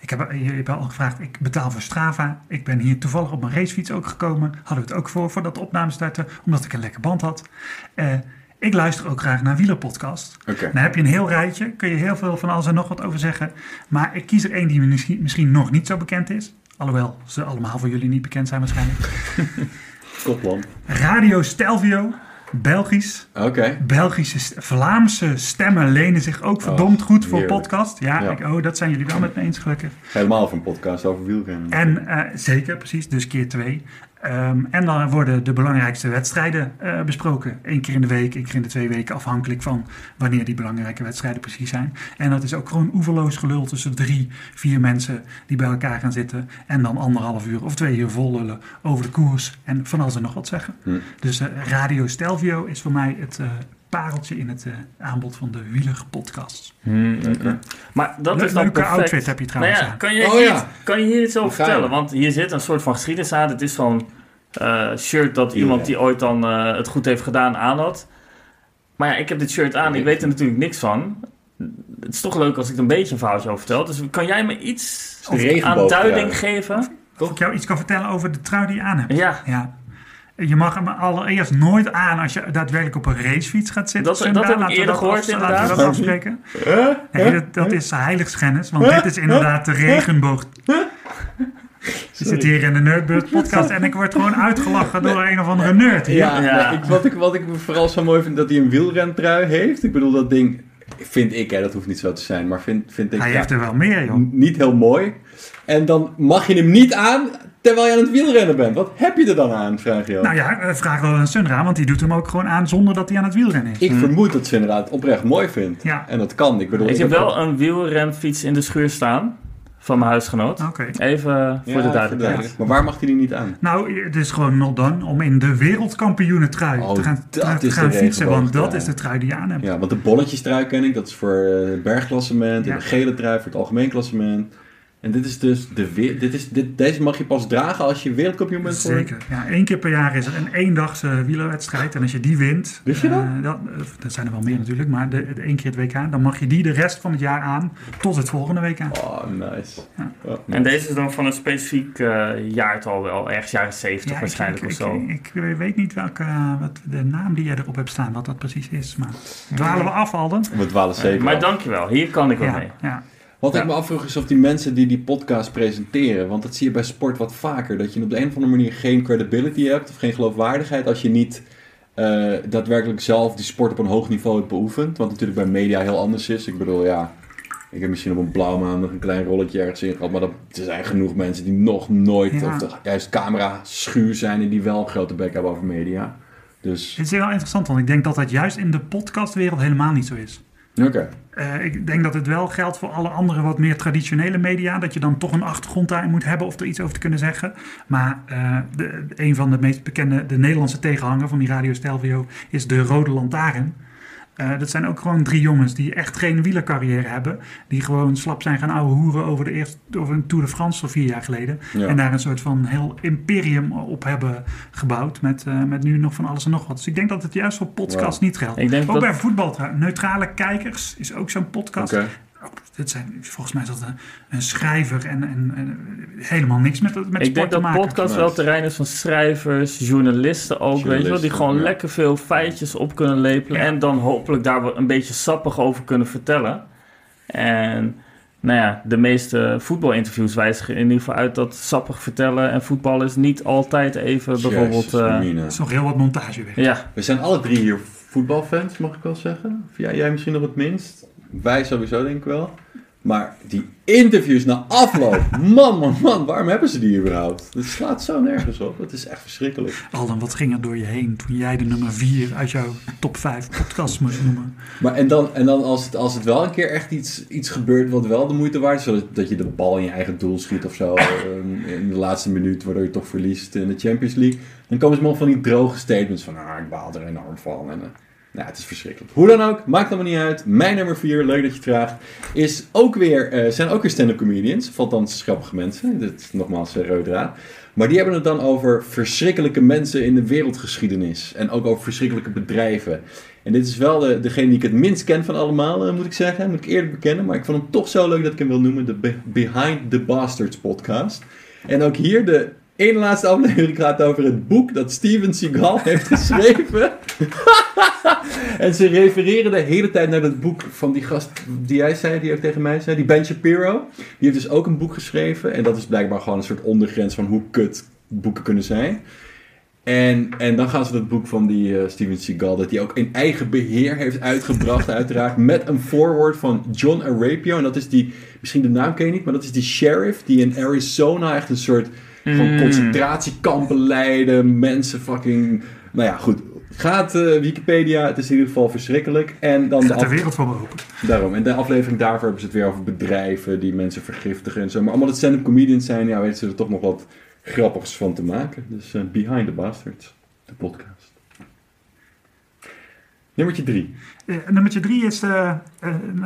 Ik heb, je hebt al gevraagd, ik betaal voor Strava. Ik ben hier toevallig op mijn racefiets ook gekomen. Hadden we het ook voor, voordat de opname startte, omdat ik een lekker band had. Eh, ik luister ook graag naar wielerpodcast. Oké. Dan heb je een heel rijtje, kun je heel veel van alles en nog wat over zeggen. Maar ik kies er één die misschien, misschien nog niet zo bekend is. Alhoewel ze allemaal voor jullie niet bekend zijn waarschijnlijk. Schotland. Radio Stelvio, Belgisch. Oké. Belgische, Vlaamse stemmen lenen zich ook verdomd Oh, goed voor heerlijk. podcast. Ja, Ja. Ik, oh, dat zijn jullie wel met me eens gelukkig. Helemaal van een podcast over wielrennen. En eh, zeker, precies, dus keer twee. Ehm, en dan worden de belangrijkste wedstrijden eh, besproken. Eén keer in de week, één keer in de twee weken, afhankelijk van wanneer die belangrijke wedstrijden precies zijn. En dat is ook gewoon oeverloos gelul tussen drie, vier mensen die bij elkaar gaan zitten. En dan anderhalf uur of twee uur vol lullen over de koers en van alles en nog wat zeggen. Hm. Dus eh, Radio Stelvio is voor mij het eh, pareltje in het eh, aanbod van de wielige podcast. Maar dat Le- is dan leuke perfect. outfit heb je Nou trouwens ja, aan. kan je, Oh hier, ja. kan je hier iets over je? vertellen? Want hier zit een soort van geschiedenis aan. Het is zo'n eh, shirt dat iemand die ooit dan eh, het goed heeft gedaan aan had. Maar ja, ik heb dit shirt aan. Ik weet er natuurlijk niks van. Het is toch leuk als ik er een beetje een verhaaltje over vertel. Dus kan jij me iets aanduiding ja. geven? Of ik jou iets kan vertellen over de trui die je aan hebt. Ja, Ja. Je mag hem allereerst nooit aan als je daadwerkelijk op een racefiets gaat zitten. Dat- dat heb ik Laten we eerder dat gehoord, afs- Laten we inderdaad. dat afspreken. Nee, dat, dat is heiligschennis, want dit is inderdaad de regenboog. Je zit hier in de Nerdbird podcast en ik word gewoon uitgelachen door een of andere nerd hier. Ja, ik, wat, ik, wat ik vooral zo mooi vind, dat hij een wielrentrui heeft. Ik bedoel, dat ding, vind ik, hè, dat hoeft niet zo te zijn, maar vind, vind ik Hij ja, heeft er wel meer, joh. niet heel mooi. En dan mag je hem niet aan terwijl je aan het wielrennen bent. Wat heb je er dan aan, vraag je ook. Nou ja, eh, vraag wel aan Sundra, want die doet hem ook gewoon aan zonder dat hij aan het wielrennen is. ik vermoed dat ze inderdaad oprecht mooi vindt. Ja. En dat kan. Ik bedoel, ik heb heb wel een wielrenfiets in de schuur staan. Van mijn huisgenoot. Oké. Even eh, Ja, voor de duidelijkheid. Maar waar mag hij die niet aan? Nou, het is gewoon not done om in de wereldkampioenentrui Oh, te gaan, te gaan fietsen, want dat is de trui die je aan hebt. Ja, want de bonnetjestrui ken ik. Dat is voor eh, het bergklassement. Ja. En de gele trui voor het algemeen klassement. En dit is dus de dit is, dit, deze mag je pas dragen als je wereldkampioen bent geworden. Zeker. Ja, één keer per jaar is er een eendagse wielerwedstrijd. En als je die wint, Wist je dat? eh, dat, dat zijn er wel meer natuurlijk, maar de, de één keer het WK, dan mag je die de rest van het jaar aan tot het volgende WK. Oh, nice. Ja. Oh, En deze is dan van een specifiek eh, jaartal wel. Ergens jaren 70 Ja, waarschijnlijk ik, of ik, zo. Ik, ik weet niet welke, eh, wat de naam die jij erop hebt staan, wat dat precies is. Maar dwalen we af, Alden? We dwalen zeker maar af. dankjewel. Hier kan ik wel Ja, mee. ja. Wat Ja. ik me afvroeg is of die mensen die die podcast presenteren, want dat zie je bij sport wat vaker, dat je op de een of andere manier geen credibility hebt of geen geloofwaardigheid als je niet eh, daadwerkelijk zelf die sport op een hoog niveau hebt beoefend. Wat natuurlijk bij media heel anders is. Ik bedoel, ja, ik heb misschien op een blauw maand nog een klein rolletje ergens in gehad, maar dat, er zijn genoeg mensen die nog nooit, Ja. of de, juist camera schuur zijn en die wel een grote bek hebben over media. Dus, Dit is heel interessant, want ik denk dat dat juist in de podcastwereld helemaal niet zo is. Eh, ik denk dat het wel geldt voor alle andere wat meer traditionele media. Dat je dan toch een achtergrond daarin moet hebben of er iets over te kunnen zeggen. Maar eh, een van de meest bekende, de Nederlandse tegenhanger van die Radio Stelvio, is de Rode Lantaarn. Eh, dat zijn ook gewoon drie jongens die echt geen wielercarrière hebben. Die gewoon slap zijn gaan ouwe hoeren over de, eerste, over een Tour de France van vier jaar geleden. Ja. En daar een soort van heel imperium op hebben gebouwd. Met, eh, met nu nog van alles en nog wat. Dus ik denk dat het juist voor podcasts Wow. niet geldt. Ik denk ook dat- bij voetbal. Neutrale kijkers is ook zo'n podcast. Dit zijn, volgens mij is dat een, een schrijver en, en, en helemaal niks met, met Ik sport denk te dat maken. podcast wel het terrein is van schrijvers, journalisten ook, weet je wel. Die gewoon ja. lekker veel feitjes op kunnen lepelen. Ja. En dan hopelijk daar een beetje sappig over kunnen vertellen. En nou ja, de meeste voetbalinterviews wijzigen in ieder geval uit dat sappig vertellen en voetbal is niet altijd even bijvoorbeeld... Jezus, eh, is nog heel wat montagewerk. ja, We zijn alle drie hier voetbalfans, mag ik wel zeggen. Ja, jij misschien nog het minst. Wij sowieso denk ik wel. Maar die interviews na afloop, man, man, man, waarom hebben ze die überhaupt? Het slaat zo nergens op. Het is echt verschrikkelijk. Alden, wat ging er door je heen toen jij de nummer 4 uit jouw top 5 podcast moest noemen? Maar en dan, en dan als, het, als het wel een keer echt iets, iets gebeurt wat wel de moeite waard is, zodat dat je de bal in je eigen doel schiet of zo, ehm, in de laatste minuut, waardoor je toch verliest in de Champions League, dan komen ze maar van die droge statements van, ah, ik baal er enorm van. En, eh, nou, het is verschrikkelijk. Hoe dan ook, maakt allemaal niet uit. Mijn nummer 4, leuk dat je het vraagt, is ook weer, eh, zijn ook weer stand-up comedians, althans grappige mensen. Dit nogmaals uh, draad. Maar die hebben het dan over verschrikkelijke mensen in de wereldgeschiedenis. En ook over verschrikkelijke bedrijven. En dit is wel de, degene die ik het minst ken van allemaal, eh, moet ik zeggen. Moet ik eerlijk bekennen. Maar ik vond hem toch zo leuk dat ik hem wil noemen. De Be- Behind the Bastards podcast. En ook hier de ene laatste aflevering gaat over het boek dat Steven Seagal heeft geschreven. en ze refereren de hele tijd naar dat boek van die gast die jij zei, die ook tegen mij zei. Die Ben Shapiro. Die heeft dus ook een boek geschreven. En dat is blijkbaar gewoon een soort ondergrens van hoe kut boeken kunnen zijn. En, en dan gaan ze dat boek van die eh, Steven Seagal, dat hij ook in eigen beheer heeft uitgebracht, uiteraard. Met een voorwoord van John Arapio. En dat is die, misschien de naam ken je niet, maar dat is die sheriff die in Arizona echt een soort van Mm. concentratiekampen leiden. Mensen fucking. Nou ja, goed. Gaat eh, Wikipedia, het is in ieder geval verschrikkelijk. En dan de Gaat de af- wereld voor me open. Daarom. En de aflevering daarvoor hebben ze het weer over bedrijven die mensen vergiftigen en zo. Maar omdat het stand-up comedians zijn, ja, weten ze er toch nog wat grappigs van te maken. Dus eh, Behind the Bastards, de podcast. Nummertje drie. Eh, nummertje drie is de,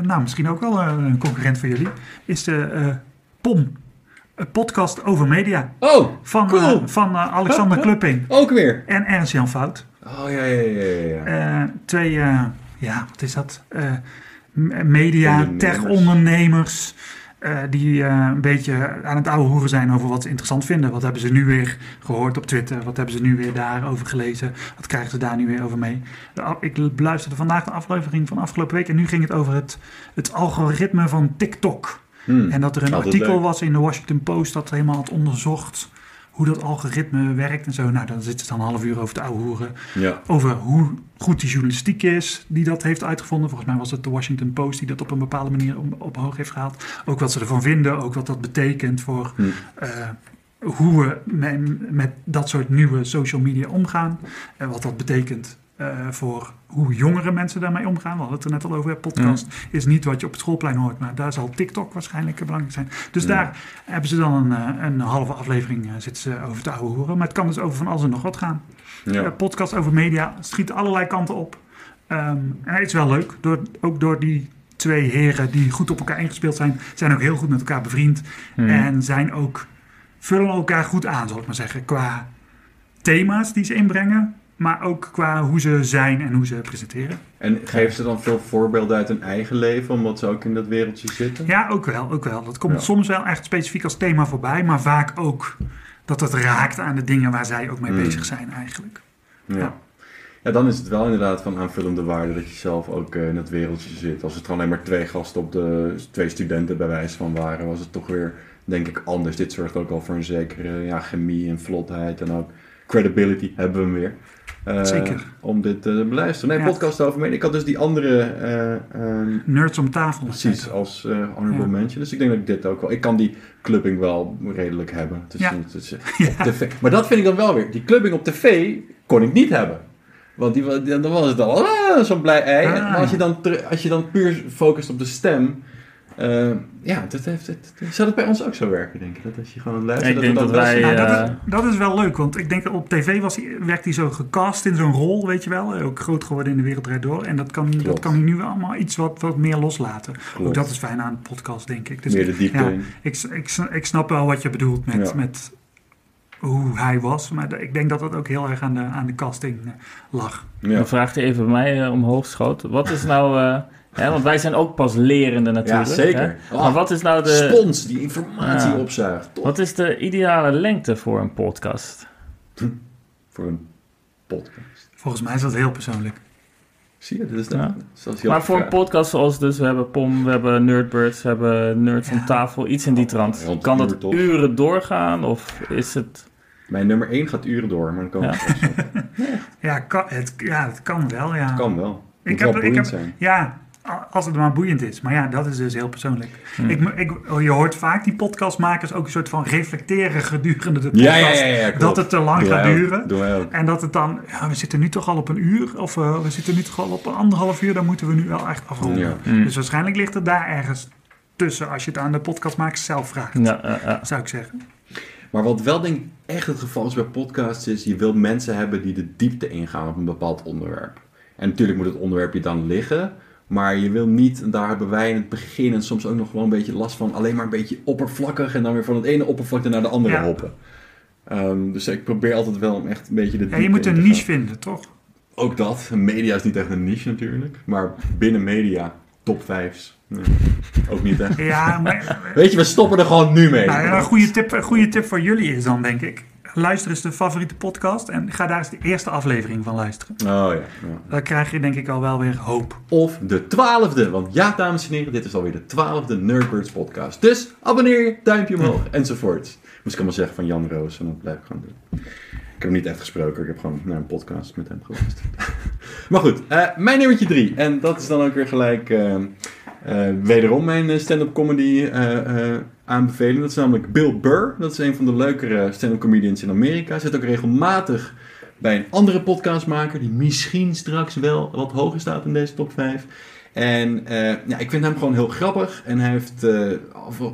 nou misschien ook wel een concurrent voor jullie, is de POM, een podcast over media. Oh, Van, Cool. van Alexander Klupping ook weer. en Ernst-Jan Fout. Oh ja, ja, ja, ja. Eh, twee, eh, ja, wat is dat? Eh, media, Ondernemers. tech-ondernemers. die een beetje aan het ouwe hoeren zijn over wat ze interessant vinden. Wat hebben ze nu weer gehoord op Twitter? Wat hebben ze nu weer daarover gelezen? Wat krijgen ze daar nu weer over mee? Ik beluisterde vandaag de aflevering van afgelopen week. En nu ging het over het, het algoritme van TikTok. Hmm. En dat er een artikel leuk. was in de Washington Post dat helemaal had onderzocht hoe dat algoritme werkt en zo. Nou, dan zitten ze dan een half uur over te ouwe hoeren Ja. over hoe goed die journalistiek is die dat heeft uitgevonden. Volgens mij was het de Washington Post die dat op een bepaalde manier op hoog heeft gehaald. Ook wat ze ervan vinden, ook wat dat betekent voor Hm. eh, hoe we met, met dat soort nieuwe social media omgaan. En wat dat betekent eh, voor hoe jongere mensen daarmee omgaan. We hadden het er net al over. Podcast is niet wat je op het schoolplein hoort, maar daar zal TikTok waarschijnlijk belangrijk zijn. Dus daar hebben ze dan een, eh, een halve aflevering eh, zitten ze over te ouwe horen. Maar het kan dus over van alles en nog wat gaan. Ja. Podcast over media schiet allerlei kanten op. Ehm, en het is wel leuk, door, ook door die twee heren die goed op elkaar ingespeeld zijn, zijn ook heel goed met elkaar bevriend. Hmm. En zijn ook, vullen elkaar goed aan, zal ik maar zeggen, qua thema's die ze inbrengen, maar ook qua hoe ze zijn en hoe ze presenteren. En geven ze dan veel voorbeelden uit hun eigen leven, omdat ze ook in dat wereldje zitten? Ja, ook wel, ook wel. Dat komt Ja. soms wel echt specifiek als thema voorbij, maar vaak ook dat het raakt aan de dingen waar zij ook mee Hmm. bezig zijn eigenlijk. Ja. Ja, dan is het wel inderdaad van aanvullende waarde dat je zelf ook eh, in het wereldje zit. Als het gewoon alleen maar twee gasten op de twee studenten bij wijze van waren, was het toch weer, denk ik, anders. Dit zorgt ook al voor een zekere ja, chemie en vlotheid en ook credibility hebben we hem weer. Eh, Zeker. Om dit te beluisteren. Nee, Ja. podcast over me. Ik had dus die andere, eh, ehm, Nerds om tafel. precies, als eh honorable mention. Dus ik denk dat ik dit ook wel... Ik kan die clubbing wel redelijk hebben. Ja. niet- tv. Maar dat vind ik dan wel weer. Die clubbing op tv kon ik niet hebben. Want die, dan was het al ah, zo'n blij ei. Ah. Maar als je, dan, als je dan puur focust op de stem... Eh, ja, dat heeft, het, zou het bij ons ook zo werken, denk ik? Dat als je gewoon luistert... Ik dat denk dat wij? Nou, dat, eh, is, dat is wel leuk, want ik denk dat op tv was hij, werd hij zo gecast in zo'n rol, weet je wel. Ook groot geworden in de wereld Draait door. En dat kan, dat kan hij nu allemaal iets wat, wat meer loslaten. Klopt. Ook dat is fijn aan een podcast, denk ik. Dus Meer de diepte ja, in. ik, ik, ik snap wel wat je bedoelt met, Ja. met hoe hij was. Maar de- ik denk dat dat ook heel erg aan de, aan de casting eh, lag. Ja. Een vraag die even bij mij eh, omhoog schoot. Wat is nou... eh, hè, want wij zijn ook pas lerende natuurlijk. Ja, zeker. hè? Oh, maar wat is nou de... Spons die informatie Ja. opzuigt. Top. Wat is de ideale lengte voor een podcast? Voor een podcast. Volgens mij is dat heel persoonlijk. Zie je, dit is de, Ja. zoals je Maar voor een podcast zoals dus, we hebben POM, we hebben Nerdbirds, we hebben Nerds Ja. aan tafel, iets in die trant. Kan dat uren doorgaan of is het... Mijn nummer 1 gaat uren door, maar dan kan, Ja. het, Ja, kan, het, ja, het kan wel, ja. kan wel. Het Ik heb- wel ik heb- zijn. Ja, als het maar boeiend is. Maar ja, dat is dus heel persoonlijk. Hmm. Ik, ik, je hoort vaak die podcastmakers ook een soort van reflecteren gedurende de podcast. Ja, ja, ja, dat het te lang Doe gaat wij ook. duren. Ook. En dat het dan, ja, we zitten nu toch al op een uur. Of eh, we zitten nu toch al op een anderhalf uur. Dan moeten we nu wel echt afronden. Ja. Hmm. Dus waarschijnlijk ligt het daar ergens tussen. Als je het aan de podcastmakers zelf vraagt. Zou ik zeggen. Maar wat wel denk ik echt het geval is bij podcasts is, je wil mensen hebben die de diepte ingaan op een bepaald onderwerp. En natuurlijk moet het onderwerp je dan liggen, maar je wil niet, en daar hebben wij in het begin en soms ook nog wel een beetje last van, alleen maar een beetje oppervlakkig en dan weer van het ene oppervlakte naar de andere Ja. hoppen. Ehm, dus ik probeer altijd wel om echt een beetje de Ja, je moet een niche gaan. vinden, toch? Ook dat. Media is niet echt een niche natuurlijk, maar binnen media, top 5's. Nee, ook niet echt. Ja, maar Weet je, we stoppen er gewoon nu mee. nou, een, goede tip, een goede tip voor jullie is dan, denk ik. Luister eens de favoriete podcast en ga daar eens de eerste aflevering van luisteren. Oh ja, ja. Dan krijg je denk ik al wel weer hoop. Of de twaalfde. Want ja, dames en heren, dit is alweer de twaalfde Nerdbirds podcast. Dus abonneer je, duimpje omhoog, enzovoort. Moest ik allemaal zeggen van Jan Roos en dat blijf ik gewoon doen. Ik heb hem niet echt gesproken, ik heb gewoon naar een podcast met hem geluisterd. maar goed, eh, mijn nummertje drie. En dat is dan ook weer gelijk eh, eh, wederom mijn stand-up comedy aanbeveling. Dat is namelijk Bill Burr. Dat is een van de leukere stand-up comedians in Amerika. Zit ook regelmatig bij een andere podcastmaker die misschien straks wel wat hoger staat in deze top 5. En eh, ja, ik vind hem gewoon heel grappig. En hij heeft eh,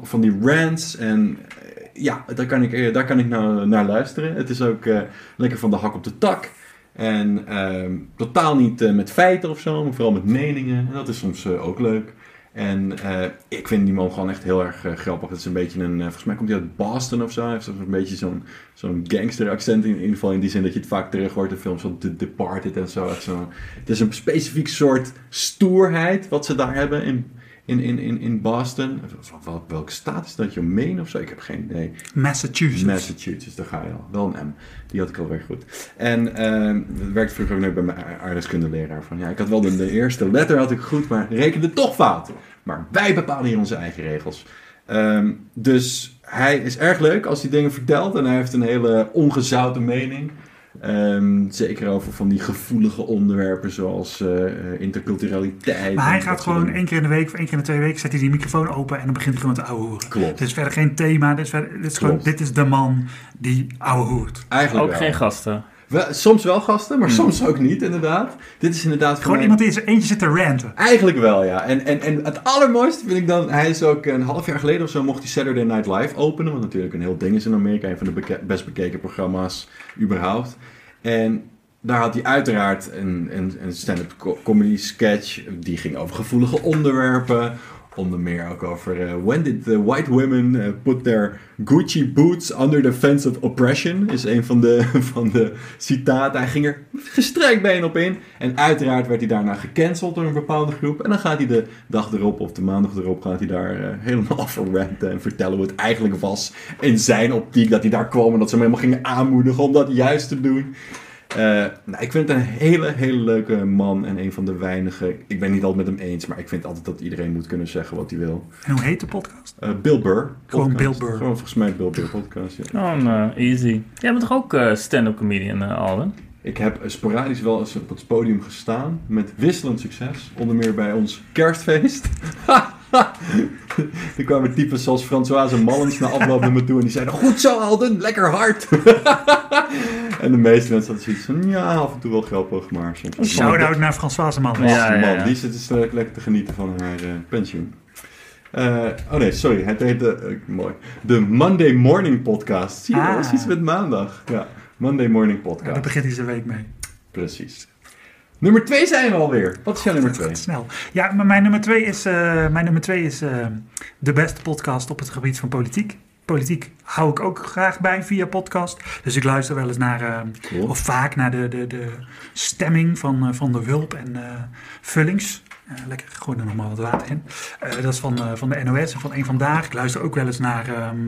van- die rants. En eh, ja, daar kan ik, daar kan ik naar, luisteren. Het is ook lekker van de hak op de tak. En ehm, totaal niet met feiten of zo, maar vooral met meningen. En dat is soms ook leuk. En eh, ik vind die man gewoon echt heel erg eh, grappig. Het is een beetje een, eh, volgens mij komt hij uit Boston of zo. Hij heeft zo'n beetje zo'n zo'n gangster accent in, in ieder geval in die zin dat je het vaak terug hoort in films van The Departed en zo. Zo. Het is een specifiek soort stoerheid wat ze daar hebben in, in, in, in, in Boston. Wel- welke staat is dat? Je Maine of zo? Ik heb geen idee. Massachusetts. Massachusetts, daar ga je al. Wel een M. Die had ik alweer goed. En ehm dat werkte vroeger ook nog bij mijn aardrijkskundeleraar. Van ja, ik had wel de, de eerste letter had ik goed, maar rekende toch fout. Maar wij bepalen hier onze eigen regels. Ehm, dus hij is erg leuk als hij dingen vertelt. En hij heeft een hele ongezouten mening. Ehm, zeker over van die gevoelige onderwerpen zoals eh, eh, interculturaliteit. Maar hij gaat gewoon één keer in de week of één keer in de twee weken zet hij die microfoon open en dan begint hij gewoon te ouwe hoeren. Klopt. Dit is verder geen thema, dit is, verder, dit is, gewoon, dit is de man die ouwe hoert. Eigenlijk Ook wel. geen gasten. Soms wel gasten, maar Hmm. soms ook niet, inderdaad. Dit is inderdaad Gewoon mij- iemand die in zijn eentje zit te ranten. Eigenlijk wel, ja. En, en, en het allermooiste vind ik dan... Hij is ook een half jaar geleden of zo mocht hij Saturday Night Live openen. Wat natuurlijk een heel ding is in Amerika. Een van de beke- best bekeken programma's überhaupt. En daar had hij uiteraard een, een, een stand-up co- comedy sketch. Die ging over gevoelige onderwerpen. Onder meer ook over... eh, when did the white women eh, put their Gucci boots under the fence of oppression? Is een van de, van de citaten. Hij ging er gestrekbeen op in. En uiteraard werd hij daarna gecanceld door een bepaalde groep. En dan gaat hij de dag erop of de maandag erop... gaat hij daar eh, helemaal over ranten en vertellen hoe het eigenlijk was... in zijn optiek dat hij daar kwam... en dat ze hem helemaal gingen aanmoedigen om dat juist te doen... Eh, nou, ik vind het een hele, hele leuke man en een van de weinige. Ik ben niet altijd met hem eens, maar ik vind altijd dat iedereen moet kunnen zeggen wat hij wil. En hoe heet de podcast? Eh, Bill Burr. Gewoon podcast. Bill Burr. Gewoon volgens mij Bill Burr podcast. Ja. Oh, eh, easy. Jij bent toch ook eh, stand-up comedian, eh, Alden? Ik heb sporadisch wel eens op het podium gestaan met wisselend succes. Onder meer bij ons kerstfeest. er kwamen types zoals Françoise Mallens na afloop naar me toe en die zeiden: Goed zo, Alden, lekker hard. en de meeste mensen hadden zoiets van: Ja, af en toe wel grappig, maar soms. Shout-out naar Françoise Man. Ja, ja, die zit dus eh, lekker te genieten van haar eh, pensioen. Eh, oh nee, sorry. Het heet de, eh, mooi. De Monday Morning Podcast. Zie je, Ah. dat is iets met maandag. Ja, Monday Morning Ja, daar Podcast. begint hij zijn week mee. Precies. Nummer twee zijn we alweer. Wat is jouw nummer Dat twee? gaat snel. Ja, maar mijn nummer twee is, eh, mijn nummer twee is eh, de beste podcast op het gebied van politiek. Politiek hou ik ook graag bij via podcast. Dus ik luister wel eens naar, eh, Cool. of vaak naar de, de, de stemming van, van de Wulp en Vullings. Lekker, gooi er nog maar wat water in. Dat is van, van de NOS en van Eén Vandaag. Ik luister ook wel eens naar ehm,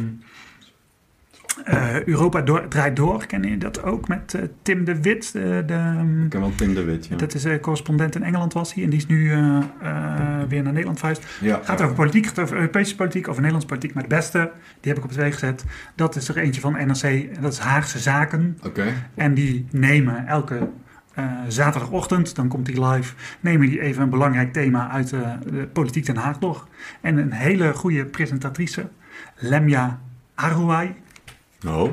eh, Europa Door- Draait Door. Ken je dat ook? Met eh, Tim de Wit. de de, ehm, Ik ken wel Tim de Wit, ja. dat is eh, correspondent in Engeland was hij. En die is nu eh, eh, weer naar Nederland verhuisd. ja. Het gaat over politiek, het gaat over Europese politiek, over Nederlandse politiek. Maar de beste, die heb ik op het weeg gezet. Dat is er eentje van NRC. Dat is Haagse Zaken. Oké. En die nemen elke eh, zaterdagochtend, dan komt die live, nemen die even een belangrijk thema uit eh, de politiek Den Haag door. En een hele goede presentatrice, Lemja Arouai. Oh.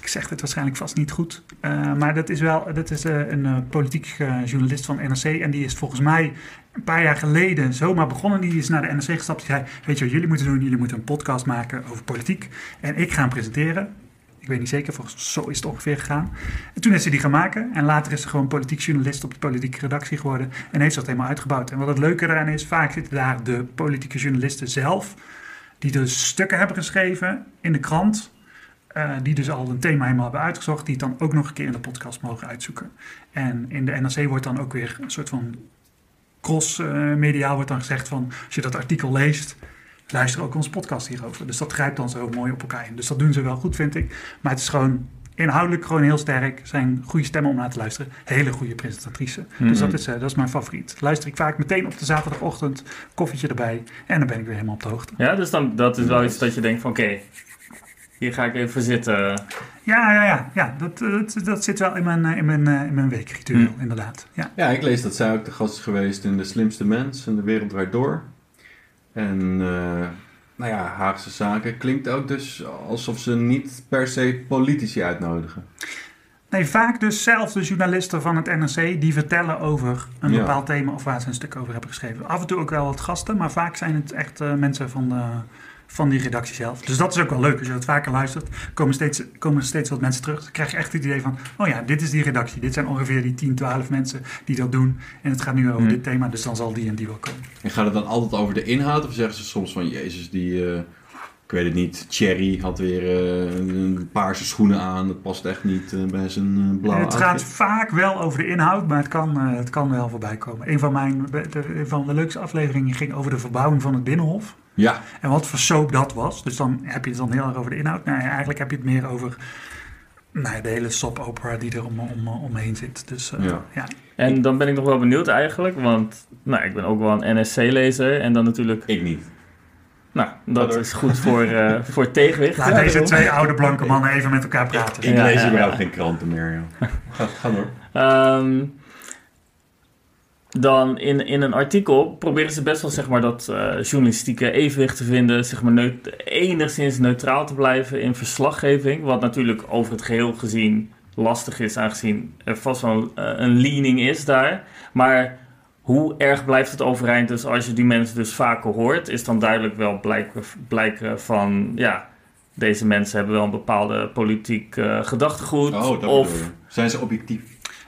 Ik zeg het waarschijnlijk vast niet goed. eh, maar dat is wel dat is, eh, een eh, politiek journalist van NRC. En die is volgens mij een paar jaar geleden zomaar begonnen. Die is naar de NRC gestapt. Die zei, weet je wat jullie moeten doen? Jullie moeten een podcast maken over politiek. En ik ga hem presenteren. Ik weet niet zeker, volgens zo is het ongeveer gegaan. En toen is ze die gaan maken. En later is ze gewoon politiek journalist op de politieke redactie geworden. En heeft dat helemaal uitgebouwd. En wat het leuke eraan is, vaak zitten daar de politieke journalisten zelf. Die dus stukken hebben geschreven in de krant. Eh, die dus al een thema helemaal hebben uitgezocht. Die het dan ook nog een keer in de podcast mogen uitzoeken. En in de NRC wordt dan ook weer een soort van cross-mediaal wordt dan gezegd van... Als je dat artikel leest, luister ook onze podcast hierover. Dus dat grijpt dan zo mooi op elkaar in. Dus dat doen ze wel goed, vind ik. Maar het is gewoon inhoudelijk gewoon heel sterk. Zijn goede stemmen om naar te luisteren. Hele goede presentatrice. Dus Mhm. dat is, eh, dat is mijn favoriet. Luister ik vaak meteen op de zaterdagochtend. Koffietje erbij. En dan ben ik weer helemaal op de hoogte. Ja, dus dan, dat is wel iets dat je denkt van oké, hier ga ik even voor zitten. Ja, ja, ja. ja dat, dat, dat zit wel in mijn, eh, in mijn, eh, in mijn weekritueel, Hmm. inderdaad. Ja. Ja, ik lees dat zij ook de gast is geweest in De Slimste Mens en De Wereld Draait Door. En, eh, nou ja, Haagse Zaken klinkt ook dus alsof ze niet per se politici uitnodigen. Nee, vaak dus zelf de journalisten van het NRC die vertellen over een Ja. bepaald thema of waar ze een stuk over hebben geschreven. Af en toe ook wel wat gasten, maar vaak zijn het echt eh, mensen van, de, van die redactie zelf. Dus dat is ook wel leuk. Als je dat vaker luistert, komen steeds, komen steeds wat mensen terug. Dan krijg je echt het idee van, oh ja, dit is die redactie. Dit zijn ongeveer die 10, 12 mensen die dat doen. En het gaat nu over Hmm. dit thema, dus dan zal die en die wel komen. En gaat het dan altijd over de inhoud of zeggen ze soms van, jezus, die, eh, ik weet het niet, Thierry had weer eh, een paarse schoenen aan. Dat past echt niet eh, bij zijn eh, blauwe het gaat outfit. vaak wel over de inhoud, maar het kan, het kan wel voorbij komen. Een van, mijn, de, een van de leukste afleveringen ging over de verbouwing van het Binnenhof. Ja, En wat voor soap dat was. Dus dan heb je het dan heel erg over de inhoud. Nou, eigenlijk heb je het meer over nou, de hele soap opera die er om, om, omheen zit. Dus Ja. ja. En dan ben ik nog wel benieuwd eigenlijk, want nou, ik ben ook wel een NSC-lezer en dan natuurlijk, ik niet. Nou, dat is goed voor, eh, voor het tegenwicht. Laat Ja, deze twee oude blanke mannen even met elkaar praten. Ik Ja, lees ja, überhaupt ja. geen kranten meer. joh. Ga, ga door. Ehm, dan in, in een artikel proberen ze best wel zeg maar, dat eh, journalistieke evenwicht te vinden. Zeg maar, neut- enigszins neutraal te blijven in verslaggeving. Wat natuurlijk over het geheel gezien lastig is, aangezien er vast wel een, een leaning is daar. Maar hoe erg blijft het overeind? Dus als je die mensen dus vaker hoort, is dan duidelijk wel blijken, blijken van ja. Deze mensen hebben wel een bepaalde politiek eh, gedachtegoed. Oh, dat of. Zijn ze objectief?